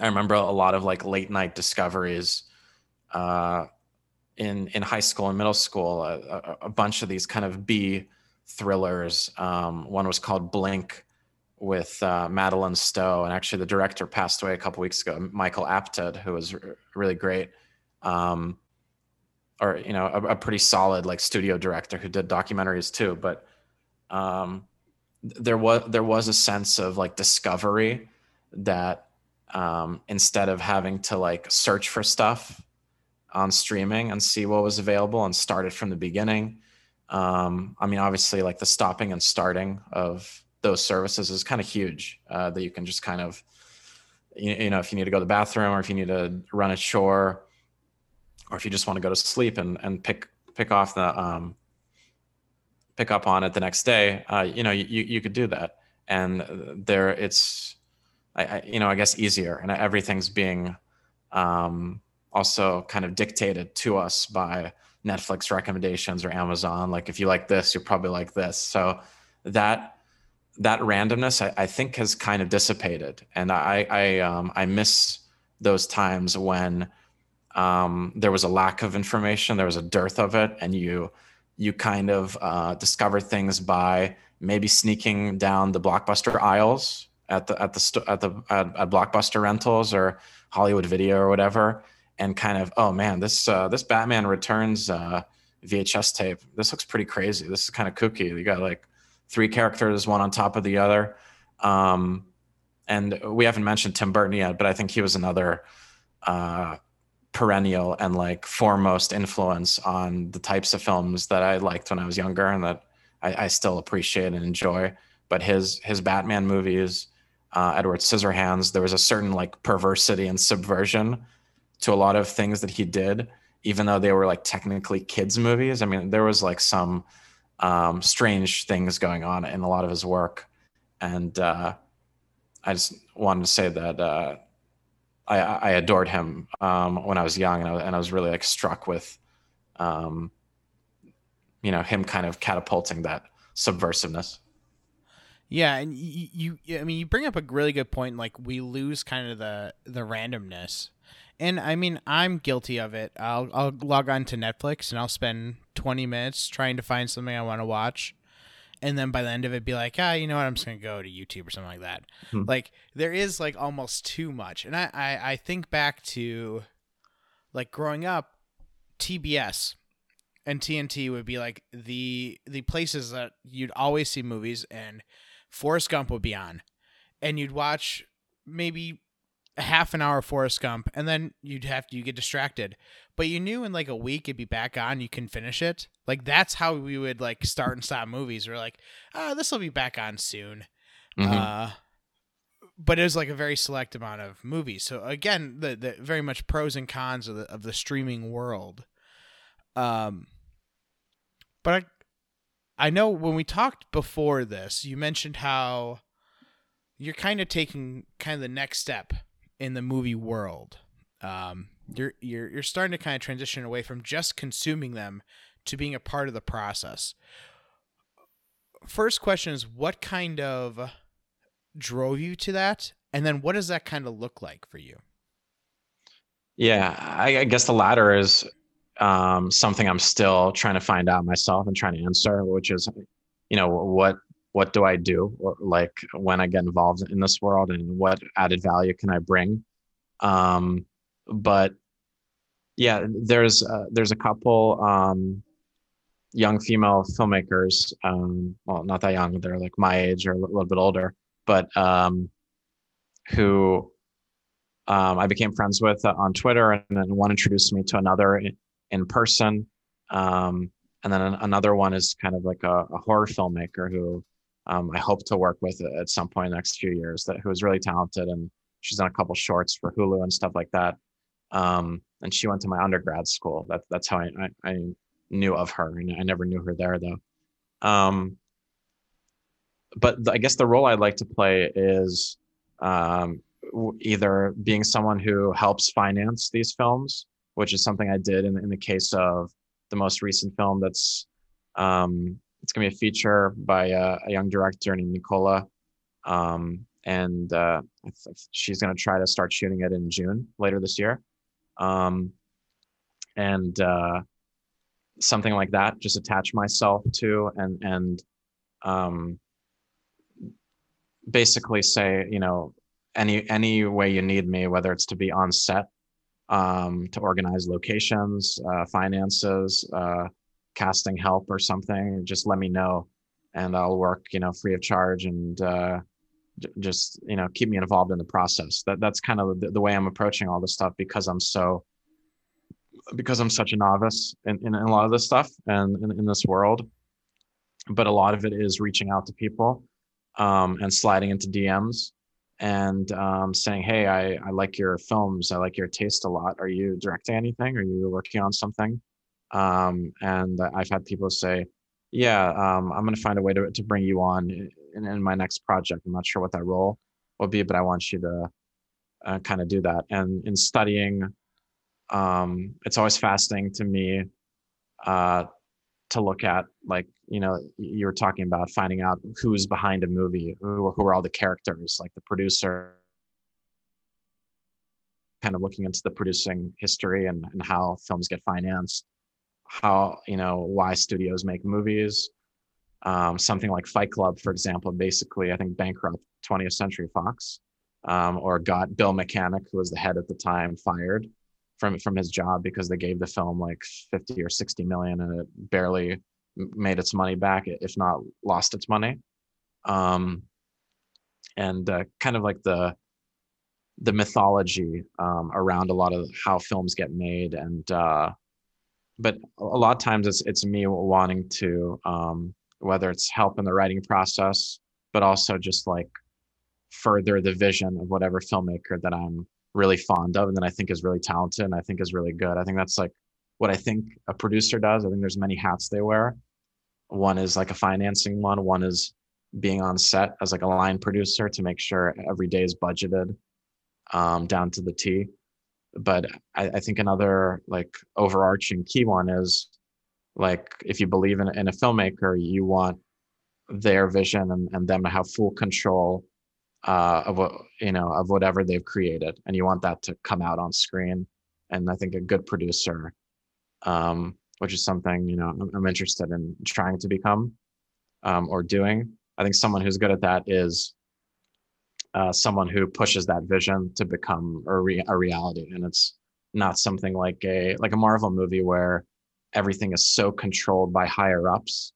I remember a lot of like late night discoveries uh, in in high school and middle school. A, a, a bunch of these kind of B thrillers. Um, one was called Blink with uh, Madeleine Stowe, and actually the director passed away a couple weeks ago. Michael Apted, who was r- really great. Um, or you know a, a, pretty solid like studio director who did documentaries too but um, there was there was a sense of like discovery that um, instead of having to like search for stuff on streaming and see what was available and start it from the beginning um, i mean obviously like the stopping and starting of those services is kind of huge uh, that you can just kind of you, you know if you need to go to the bathroom or if you need to run a chore or if you just want to go to sleep and and pick pick off the um, pick up on it the next day, uh, you know, you you could do that, and there it's, I, I, you know, I guess easier, and everything's being um, also kind of dictated to us by Netflix recommendations or Amazon. Like if you like this, you're probably like this. So that that randomness, I, I think, has kind of dissipated, and I I um, I miss those times when um, there was a lack of information there was a dearth of it and you you kind of uh, discover things by maybe sneaking down the blockbuster aisles at the at the at the at, at blockbuster rentals or Hollywood Video or whatever, and kind of oh man, this uh, this Batman Returns uh, VHS tape. This looks pretty crazy. This is kind of kooky. You got like three characters, one on top of the other. Um, and we haven't mentioned Tim Burton yet, but I think he was another uh, perennial and like foremost influence on the types of films that I liked when I was younger and that I, I still appreciate and enjoy. But his his Batman movies, uh, Edward Scissorhands, there was a certain like perversity and subversion to a lot of things that he did, even though they were like technically kids movies. I mean, there was like some um, strange things going on in a lot of his work, and uh, I just wanted to say that uh, I, I, adored him um, when I was young, and I, and I, was really like struck with, um, you know, him kind of catapulting that subversiveness. Yeah, and you, you, I mean, you bring up a really good point. Like we lose kind of the the randomness, and I mean, I'm guilty of it. I'll I'll log on to Netflix and I'll spend 20 minutes trying to find something I want to watch, and then by the end of it be like ah you know what? I'm just gonna go to youtube or something like that. Hmm. like there is like almost too much. And I, I i think back to like growing up tbs and tnt would be like the the places that you'd always see movies and forrest gump would be on. And you'd watch maybe a half an hour Forrest Gump, and then you'd have to you get distracted. But you knew in like a week it'd be back on, you can finish it. Like that's how we would like start and stop movies. We're like, ah, oh, this will be back on soon. Mm-hmm. Uh, but it was like a very select amount of movies. So again, the, the very much pros and cons of the of the streaming world. Um, but I, I know when we talked before this, you mentioned how you're kind of taking kind of the next step in the movie world. Um, you're you're you're starting to kind of transition away from just consuming them to being a part of the process. First question is what kind of drove you to that, and then what does that kind of look like for you? Yeah, I, I guess the latter is um, something I'm still trying to find out myself and trying to answer, which is, you know, what what do I do like when I get involved in this world and what added value can I bring? Um, but yeah, there's uh, there's a couple um, young female filmmakers. Um, well, not that young; they're like my age or a little bit older, but um, who um, I became friends with uh, on Twitter, and then one introduced me to another in, in person. Um, and then another one is kind of like a, a horror filmmaker who um, I hope to work with at some point in the next few years. That who is really talented and she's done a couple shorts for Hulu and stuff like that. Um, and she went to my undergrad school. That, that's how I, I, I, knew of her, and I never knew her there though. Um, but the, I guess the role I'd like to play is um, either being someone who helps finance these films, which is something I did in, in the case of the most recent film that's um, it's going to be a feature by a, a young director named Nicola. Um, and uh, she's going to try to start shooting it in June later this year. Um, and uh, something like that, just attach myself to and and um, basically say, you know, any any way you need me, whether it's to be on set, um, to organize locations, uh, finances, uh, casting help or something, just let me know, and I'll work, you know, free of charge and uh, just you know keep me involved in the process. That that's kind of the, the way I'm approaching all this stuff because I'm so because I'm such a novice in, in, in a lot of this stuff and in, in, this world. But a lot of it is reaching out to people um, and sliding into DMs and um, saying, Hey, I, I like your films. I like your taste a lot. Are you directing anything? Are you working on something? Um, and I've had people say, yeah, um, I'm going to find a way to, to bring you on in, in my next project. I'm not sure what that role will be, but I want you to uh, kind of do that. And in studying, um, it's always fascinating to me uh, to look at, like, you know, you were talking about finding out who's behind a movie, who, who are all the characters, like the producer, kind of looking into the producing history and, and how films get financed how you know why studios make movies Um, something like Fight Club, for example, basically I think bankrupt 20th Century Fox, um, or got Bill Mechanic, who was the head at the time, fired from from his job because they gave the film like 50 or 60 million and it barely made its money back, if not lost its money. Um, and uh, kind of like the the mythology um, around a lot of how films get made and uh, but a lot of times it's it's me wanting to um, whether it's help in the writing process but also just like further the vision of whatever filmmaker that I'm really fond of and that I think is really talented and I think is really good. I think that's like what I think a producer does. I think there's many hats they wear. One is like a financing one, one is being on set as like a line producer to make sure every day is budgeted um, down to the T. But I, I think another like overarching key one is like if you believe in, in a filmmaker, you want their vision and, and them to have full control uh, of what you know of whatever they've created, and you want that to come out on screen. And I think a good producer, um, which is something you know I'm, I'm interested in trying to become um, or doing. I think someone who's good at that is uh, someone who pushes that vision to become a, re- a reality, and it's not something like a like a Marvel movie where everything is so controlled by higher ups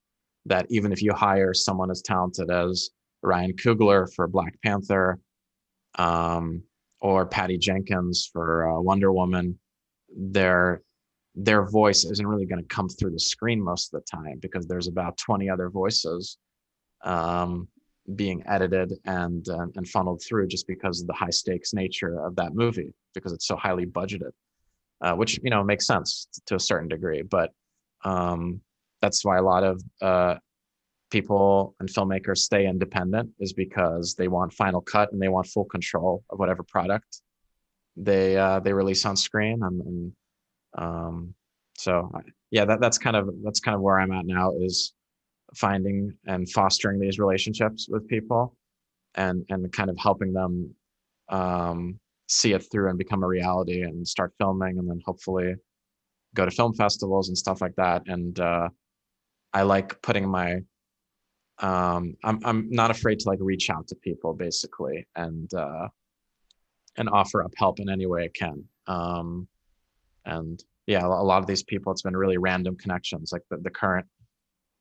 that even if you hire someone as talented as Ryan Coogler for Black Panther, um, or Patty Jenkins for uh, Wonder Woman, their their voice isn't really going to come through the screen most of the time because there's about 20 other voices um, being edited and uh, and funneled through just because of the high stakes nature of that movie because it's so highly budgeted, uh, which you know makes sense to a certain degree, but um, that's why a lot of uh, people and filmmakers stay independent is because they want final cut and they want full control of whatever product they uh, they release on screen and, and um, so yeah that, that's kind of that's kind of where i'm at now is finding and fostering these relationships with people and and kind of helping them um, see it through and become a reality and start filming and then hopefully go to film festivals and stuff like that and uh, i like putting my um, I'm I'm not afraid to like reach out to people basically and uh, and offer up help in any way I can. Um, and yeah, a lot of these people, it's been really random connections. Like the, the current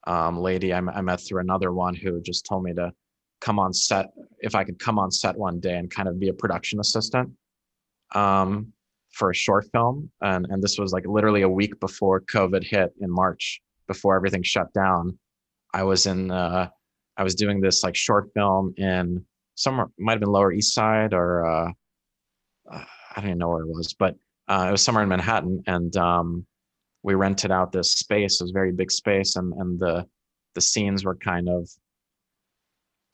um, lady I, I met through another one who just told me to come on set if I could come on set one day and kind of be a production assistant um, for a short film. And and this was like literally a week before COVID hit in March, before everything shut down I was in uh, I was doing this like short film in somewhere might have been Lower East Side or uh, uh, I don't even know where it was, but uh, it was somewhere in Manhattan, and um, we rented out this space. It was very big space, and and the the scenes were kind of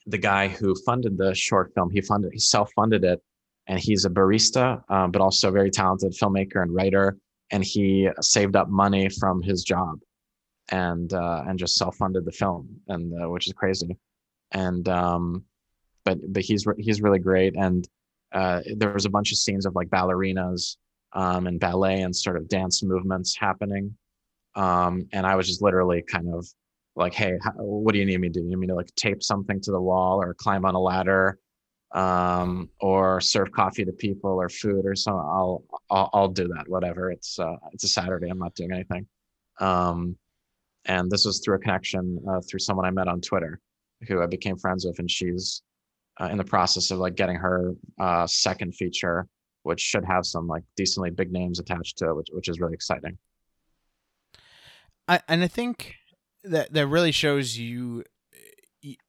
the guy who funded the short film. He funded he self funded it, and he's a barista, um, but also a very talented filmmaker and writer. And he saved up money from his job and uh, and just self funded the film, and uh, which is crazy. And um, but but he's he's really great, and uh, there was a bunch of scenes of like ballerinas um, and ballet and sort of dance movements happening. Um, and I was just literally kind of like, hey, how, what do you need me to do? You need me to like tape something to the wall or climb on a ladder um, or serve coffee to people or food or something? I'll, I'll, I'll do that, whatever. It's, uh, it's a Saturday. I'm not doing anything. Um, and this was through a connection uh, through someone I met on Twitter, who I became friends with, and she's uh, in the process of like getting her uh, second feature, which should have some like decently big names attached to it, which which is really exciting. I, and I think that that really shows you.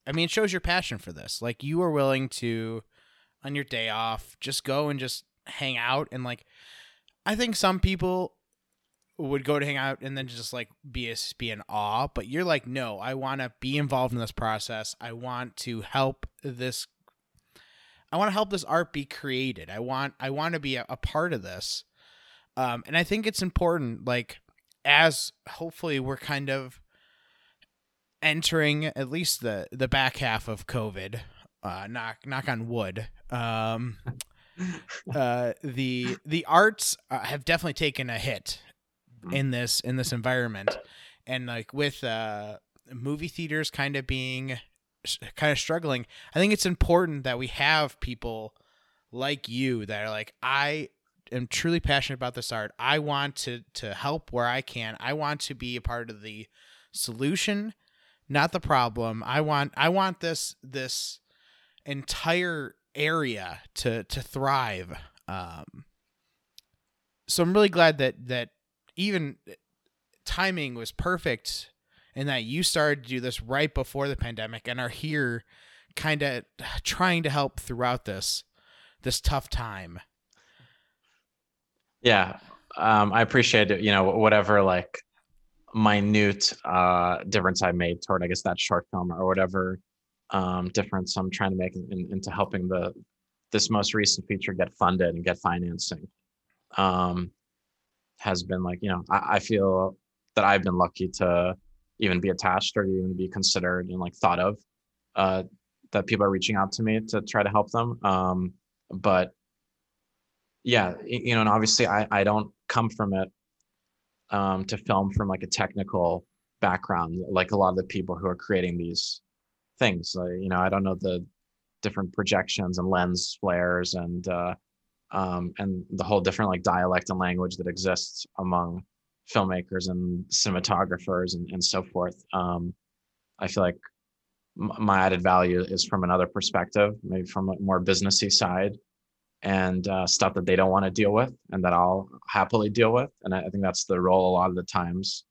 I mean, it shows your passion for this. Like you are willing to, on your day off, just go and just hang out and like. I think some people would go to hang out and then just like be a, be in awe but you're like no i want to be involved in this process i want to help this i want to help this art be created. I want i want to be a, a part of this. Um and i think it's important like as hopefully we're kind of entering at least the the back half of covid uh knock knock on wood um <laughs> uh the the arts uh, have definitely taken a hit in this in this environment. And like with uh movie theaters kind of being kind of struggling, I think it's important that we have people like you that are like, I am truly passionate about this art. I want to to help where I can. I want to be a part of the solution, not the problem. I want I want this this entire area to to thrive. Um, so I'm really glad that that even timing was perfect and that you started to do this right before the pandemic and are here kind of <sighs> trying to help throughout this this tough time. Yeah um, i appreciate it you know whatever like minute uh difference i made toward i guess that short film or whatever um difference i'm trying to make in, into helping the this most recent feature get funded and get financing um has been like you know I, I feel that i've been lucky to even be attached or even be considered and like thought of uh, that people are reaching out to me to try to help them. Um, but yeah you know and obviously i i don't come from it um, to film from like a technical background like a lot of the people who are creating these things. You know i don't know the different projections and lens flares and uh, um, and the whole different like dialect and language that exists among filmmakers and cinematographers and, and so forth. Um, I feel like my added value is from another perspective, maybe from a more businessy side and uh, stuff that they don't want to deal with and that I'll happily deal with. And I, think that's the role a lot of the times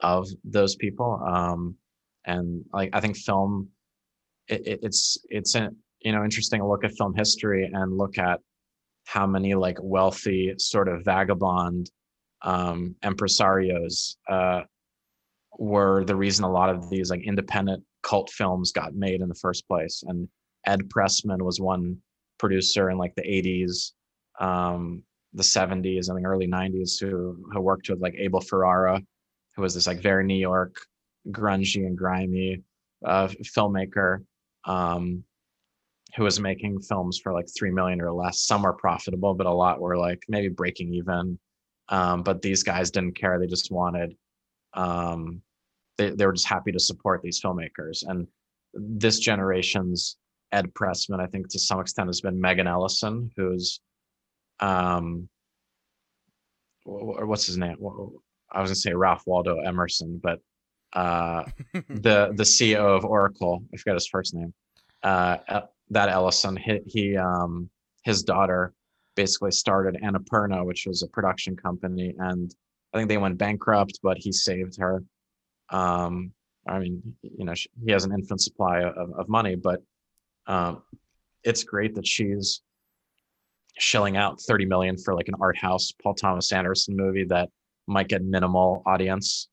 of those people. Um, and like, I think film, it, it, it's, it's, a, you know, interesting to look at film history and look at how many like wealthy sort of vagabond um, impresarios uh, were the reason a lot of these like independent cult films got made in the first place. And Ed Pressman was one producer in like the 80s, um, the 70s, and the early 90s who who worked with like Abel Ferrara, who was this like very New York, grungy and grimy uh, filmmaker. Um, who was making films for like three million or less. Some were profitable, but a lot were like maybe breaking even. Um, but these guys didn't care. They just wanted, um, they, they were just happy to support these filmmakers. And this generation's Ed Pressman, I think to some extent has been Megan Ellison, who's, um, or what's his name? I was gonna say Ralph Waldo Emerson, but uh, <laughs> the the CEO of Oracle, I forgot his first name. Uh, that Ellison, he, he um, his daughter basically started Annapurna, which was a production company, and I think they went bankrupt, but he saved her. Um, I mean, you know, she, he has an infinite supply of, of money, but um, it's great that she's shelling out 30 million for like an art house Paul Thomas Anderson movie that might get minimal audience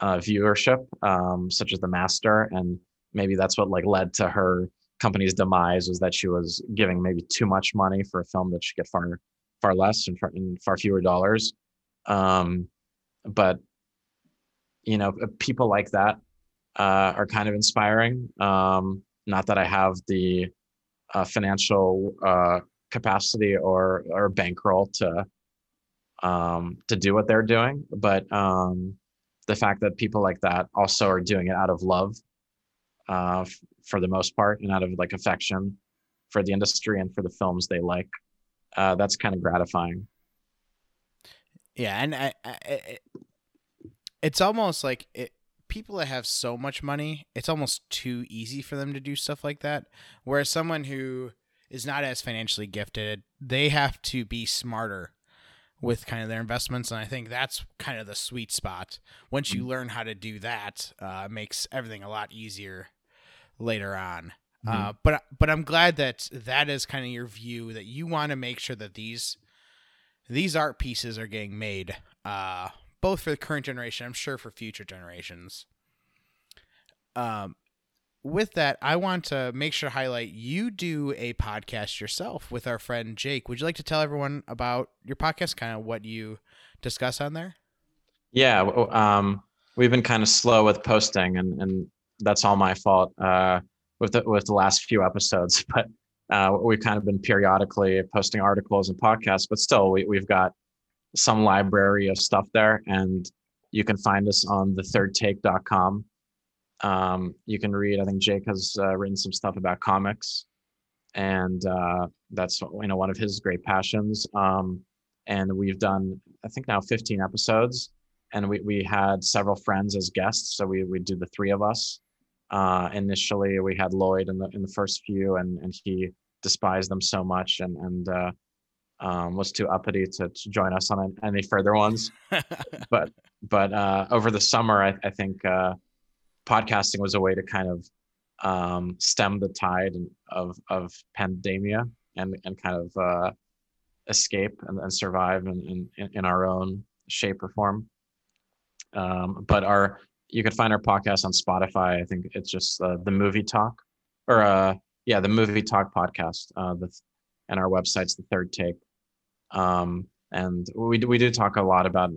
uh, viewership, um, such as The Master, and maybe that's what like led to her company's demise was that she was giving maybe too much money for a film that should get far far less and far, and far fewer dollars. Um, but you know, people like that uh, are kind of inspiring. Um, not that I have the uh, financial uh, capacity or or bankroll to um, to do what they're doing, but um, the fact that people like that also are doing it out of love uh, for the most part and out of like affection for the industry and for the films they like. Uh, that's kind of gratifying. Yeah, and I, I, it's almost like it, people that have so much money, it's almost too easy for them to do stuff like that. Whereas someone who is not as financially gifted, they have to be smarter with kind of their investments and i think that's kind of the sweet spot once you mm. learn how to do that uh, makes everything a lot easier later on. Mm-hmm. Uh, but but I'm glad that that is kind of your view that you want to make sure that these these art pieces are getting made, uh, both for the current generation, I'm sure for future generations. Um, with that, I want to make sure to highlight you do a podcast yourself with our friend Jake. Would you like to tell everyone about your podcast, kind of what you discuss on there? Yeah, um, we've been kind of slow with posting, and and that's all my fault uh, with the with the last few episodes. <laughs> But uh, we've kind of been periodically posting articles and podcasts, but still we we've got some library of stuff there, and you can find us on the thirdtake.com. Um, you can read. I think Jake has uh, written some stuff about comics, and uh, that's you know one of his great passions. Um, and we've done I think now 15 episodes, and we we had several friends as guests. So we we do the three of us. Uh, initially, we had Lloyd in the in the first few, and and he despised them so much, and and uh, um, was too uppity to, to join us on any further ones. <laughs> but but uh, over the summer, I, I think uh, podcasting was a way to kind of um, stem the tide of of pandemia and and kind of uh, escape and, and survive in, in in our own shape or form. Um, but our you can find our podcast on Spotify. I think it's just uh, the movie talk or uh yeah the movie talk podcast. Uh, the and our website's the third take. Um, and we we do talk a lot about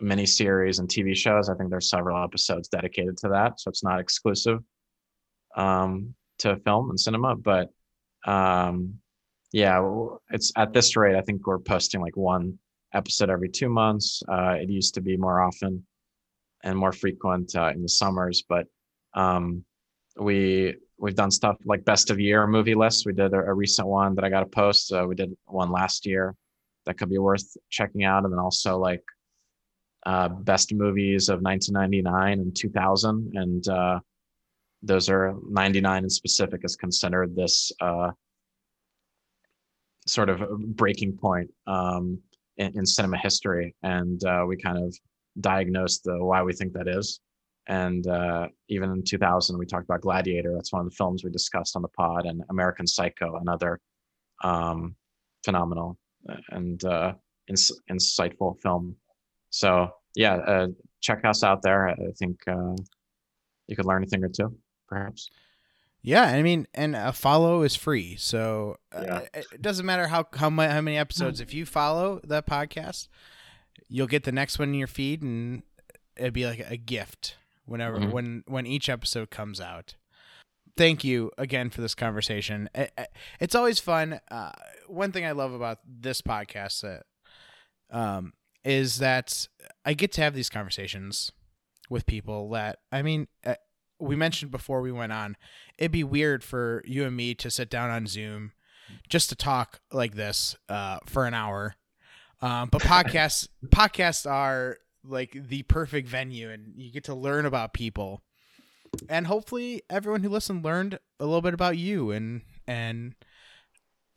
mini series and TV shows. I think there's several episodes dedicated to that, so it's not exclusive um, to film and cinema. But um, yeah, it's at this rate. I think we're posting like one episode every two months. Uh, it used to be more often and more frequent uh, in the summers, but um, we we've done stuff like best of year movie lists. We did a, a recent one that I got to post. Uh, we did one last year that could be worth checking out, and then also like uh, best movies of 1999 and 2000, and uh, those are 99 in specific is considered this uh, sort of breaking point um, in, in, cinema history, and uh, we kind of diagnosed the why we think that is. And uh, even in 2000, we talked about Gladiator. That's one of the films we discussed on the pod, and American Psycho, another um, phenomenal and uh, ins- insightful film. So yeah, uh, check us out there. I think uh, you could learn a thing or two, perhaps. Yeah, I mean, and a follow is free, so uh, yeah. it doesn't matter how how, my, how many episodes. If you follow that podcast, you'll get the next one in your feed, and it'd be like a gift whenever mm-hmm. when when each episode comes out. Thank you again for this conversation. It's always fun. Uh, one thing I love about this podcast that um, is that I get to have these conversations with people that I mean. Uh, we mentioned before we went on, it'd be weird for you and me to sit down on Zoom just to talk like this uh, for an hour. Um, but podcasts <laughs> podcasts are like the perfect venue, and you get to learn about people, and hopefully everyone who listened learned a little bit about you, and and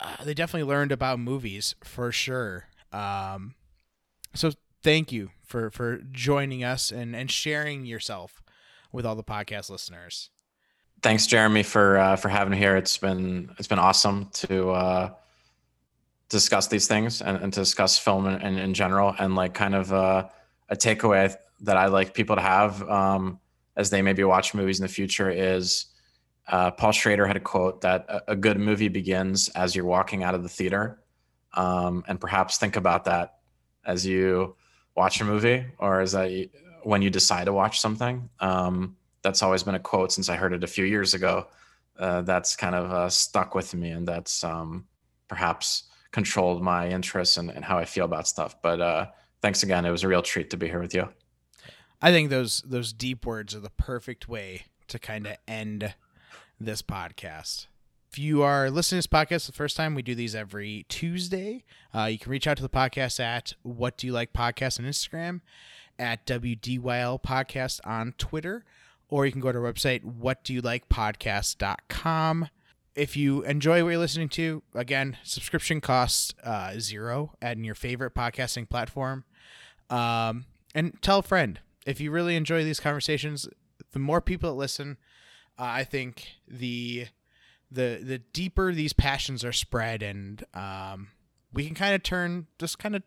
uh, they definitely learned about movies for sure. Um, so thank you for for joining us and and sharing yourself with all the podcast listeners. Thanks, Jeremy, for uh, for having me here. It's been it's been awesome to uh, discuss these things and, and to discuss film in, in, in, general and like kind of uh, a takeaway that I like people to have um, as they maybe watch movies in the future is uh, Paul Schrader had a quote that a, a, good movie begins as you're walking out of the theater, um, and perhaps think about that as you watch a movie or as I when you decide to watch something. Um, that's always been a quote since I heard it a few years ago. Uh, that's kind of uh, stuck with me, and that's um, perhaps controlled my interests and, and, how I feel about stuff. But uh, thanks again. It was a real treat to be here with you. I think those those deep words are the perfect way to kind of end this podcast. If you are listening to this podcast the first time, we do these every Tuesday. Uh, you can reach out to the podcast at What Do You Like Podcast on Instagram, at WDYL Podcast on Twitter, or you can go to our website, whatdoyoulikepodcast.com. If you enjoy what you're listening to, again, subscription costs uh, zero at your favorite podcasting platform. Um, and tell a friend. If you really enjoy these conversations, the more people that listen, uh, I think the the the deeper these passions are spread, and um, we can kind of turn just kind of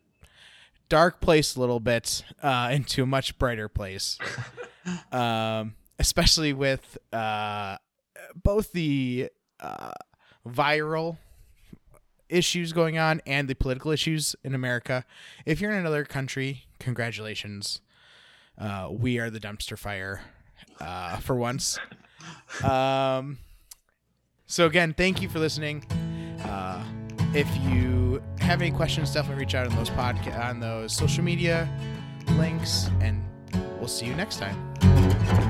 dark place a little bit uh, into a much brighter place. <laughs> um, especially with uh, both the uh, viral issues going on and the political issues in America. If you're in another country, congratulations. Uh, we are the dumpster fire uh, for once. Um, so, again, thank you for listening. Uh, if you have any questions, definitely reach out on those podcast on those social media links, and we'll see you next time.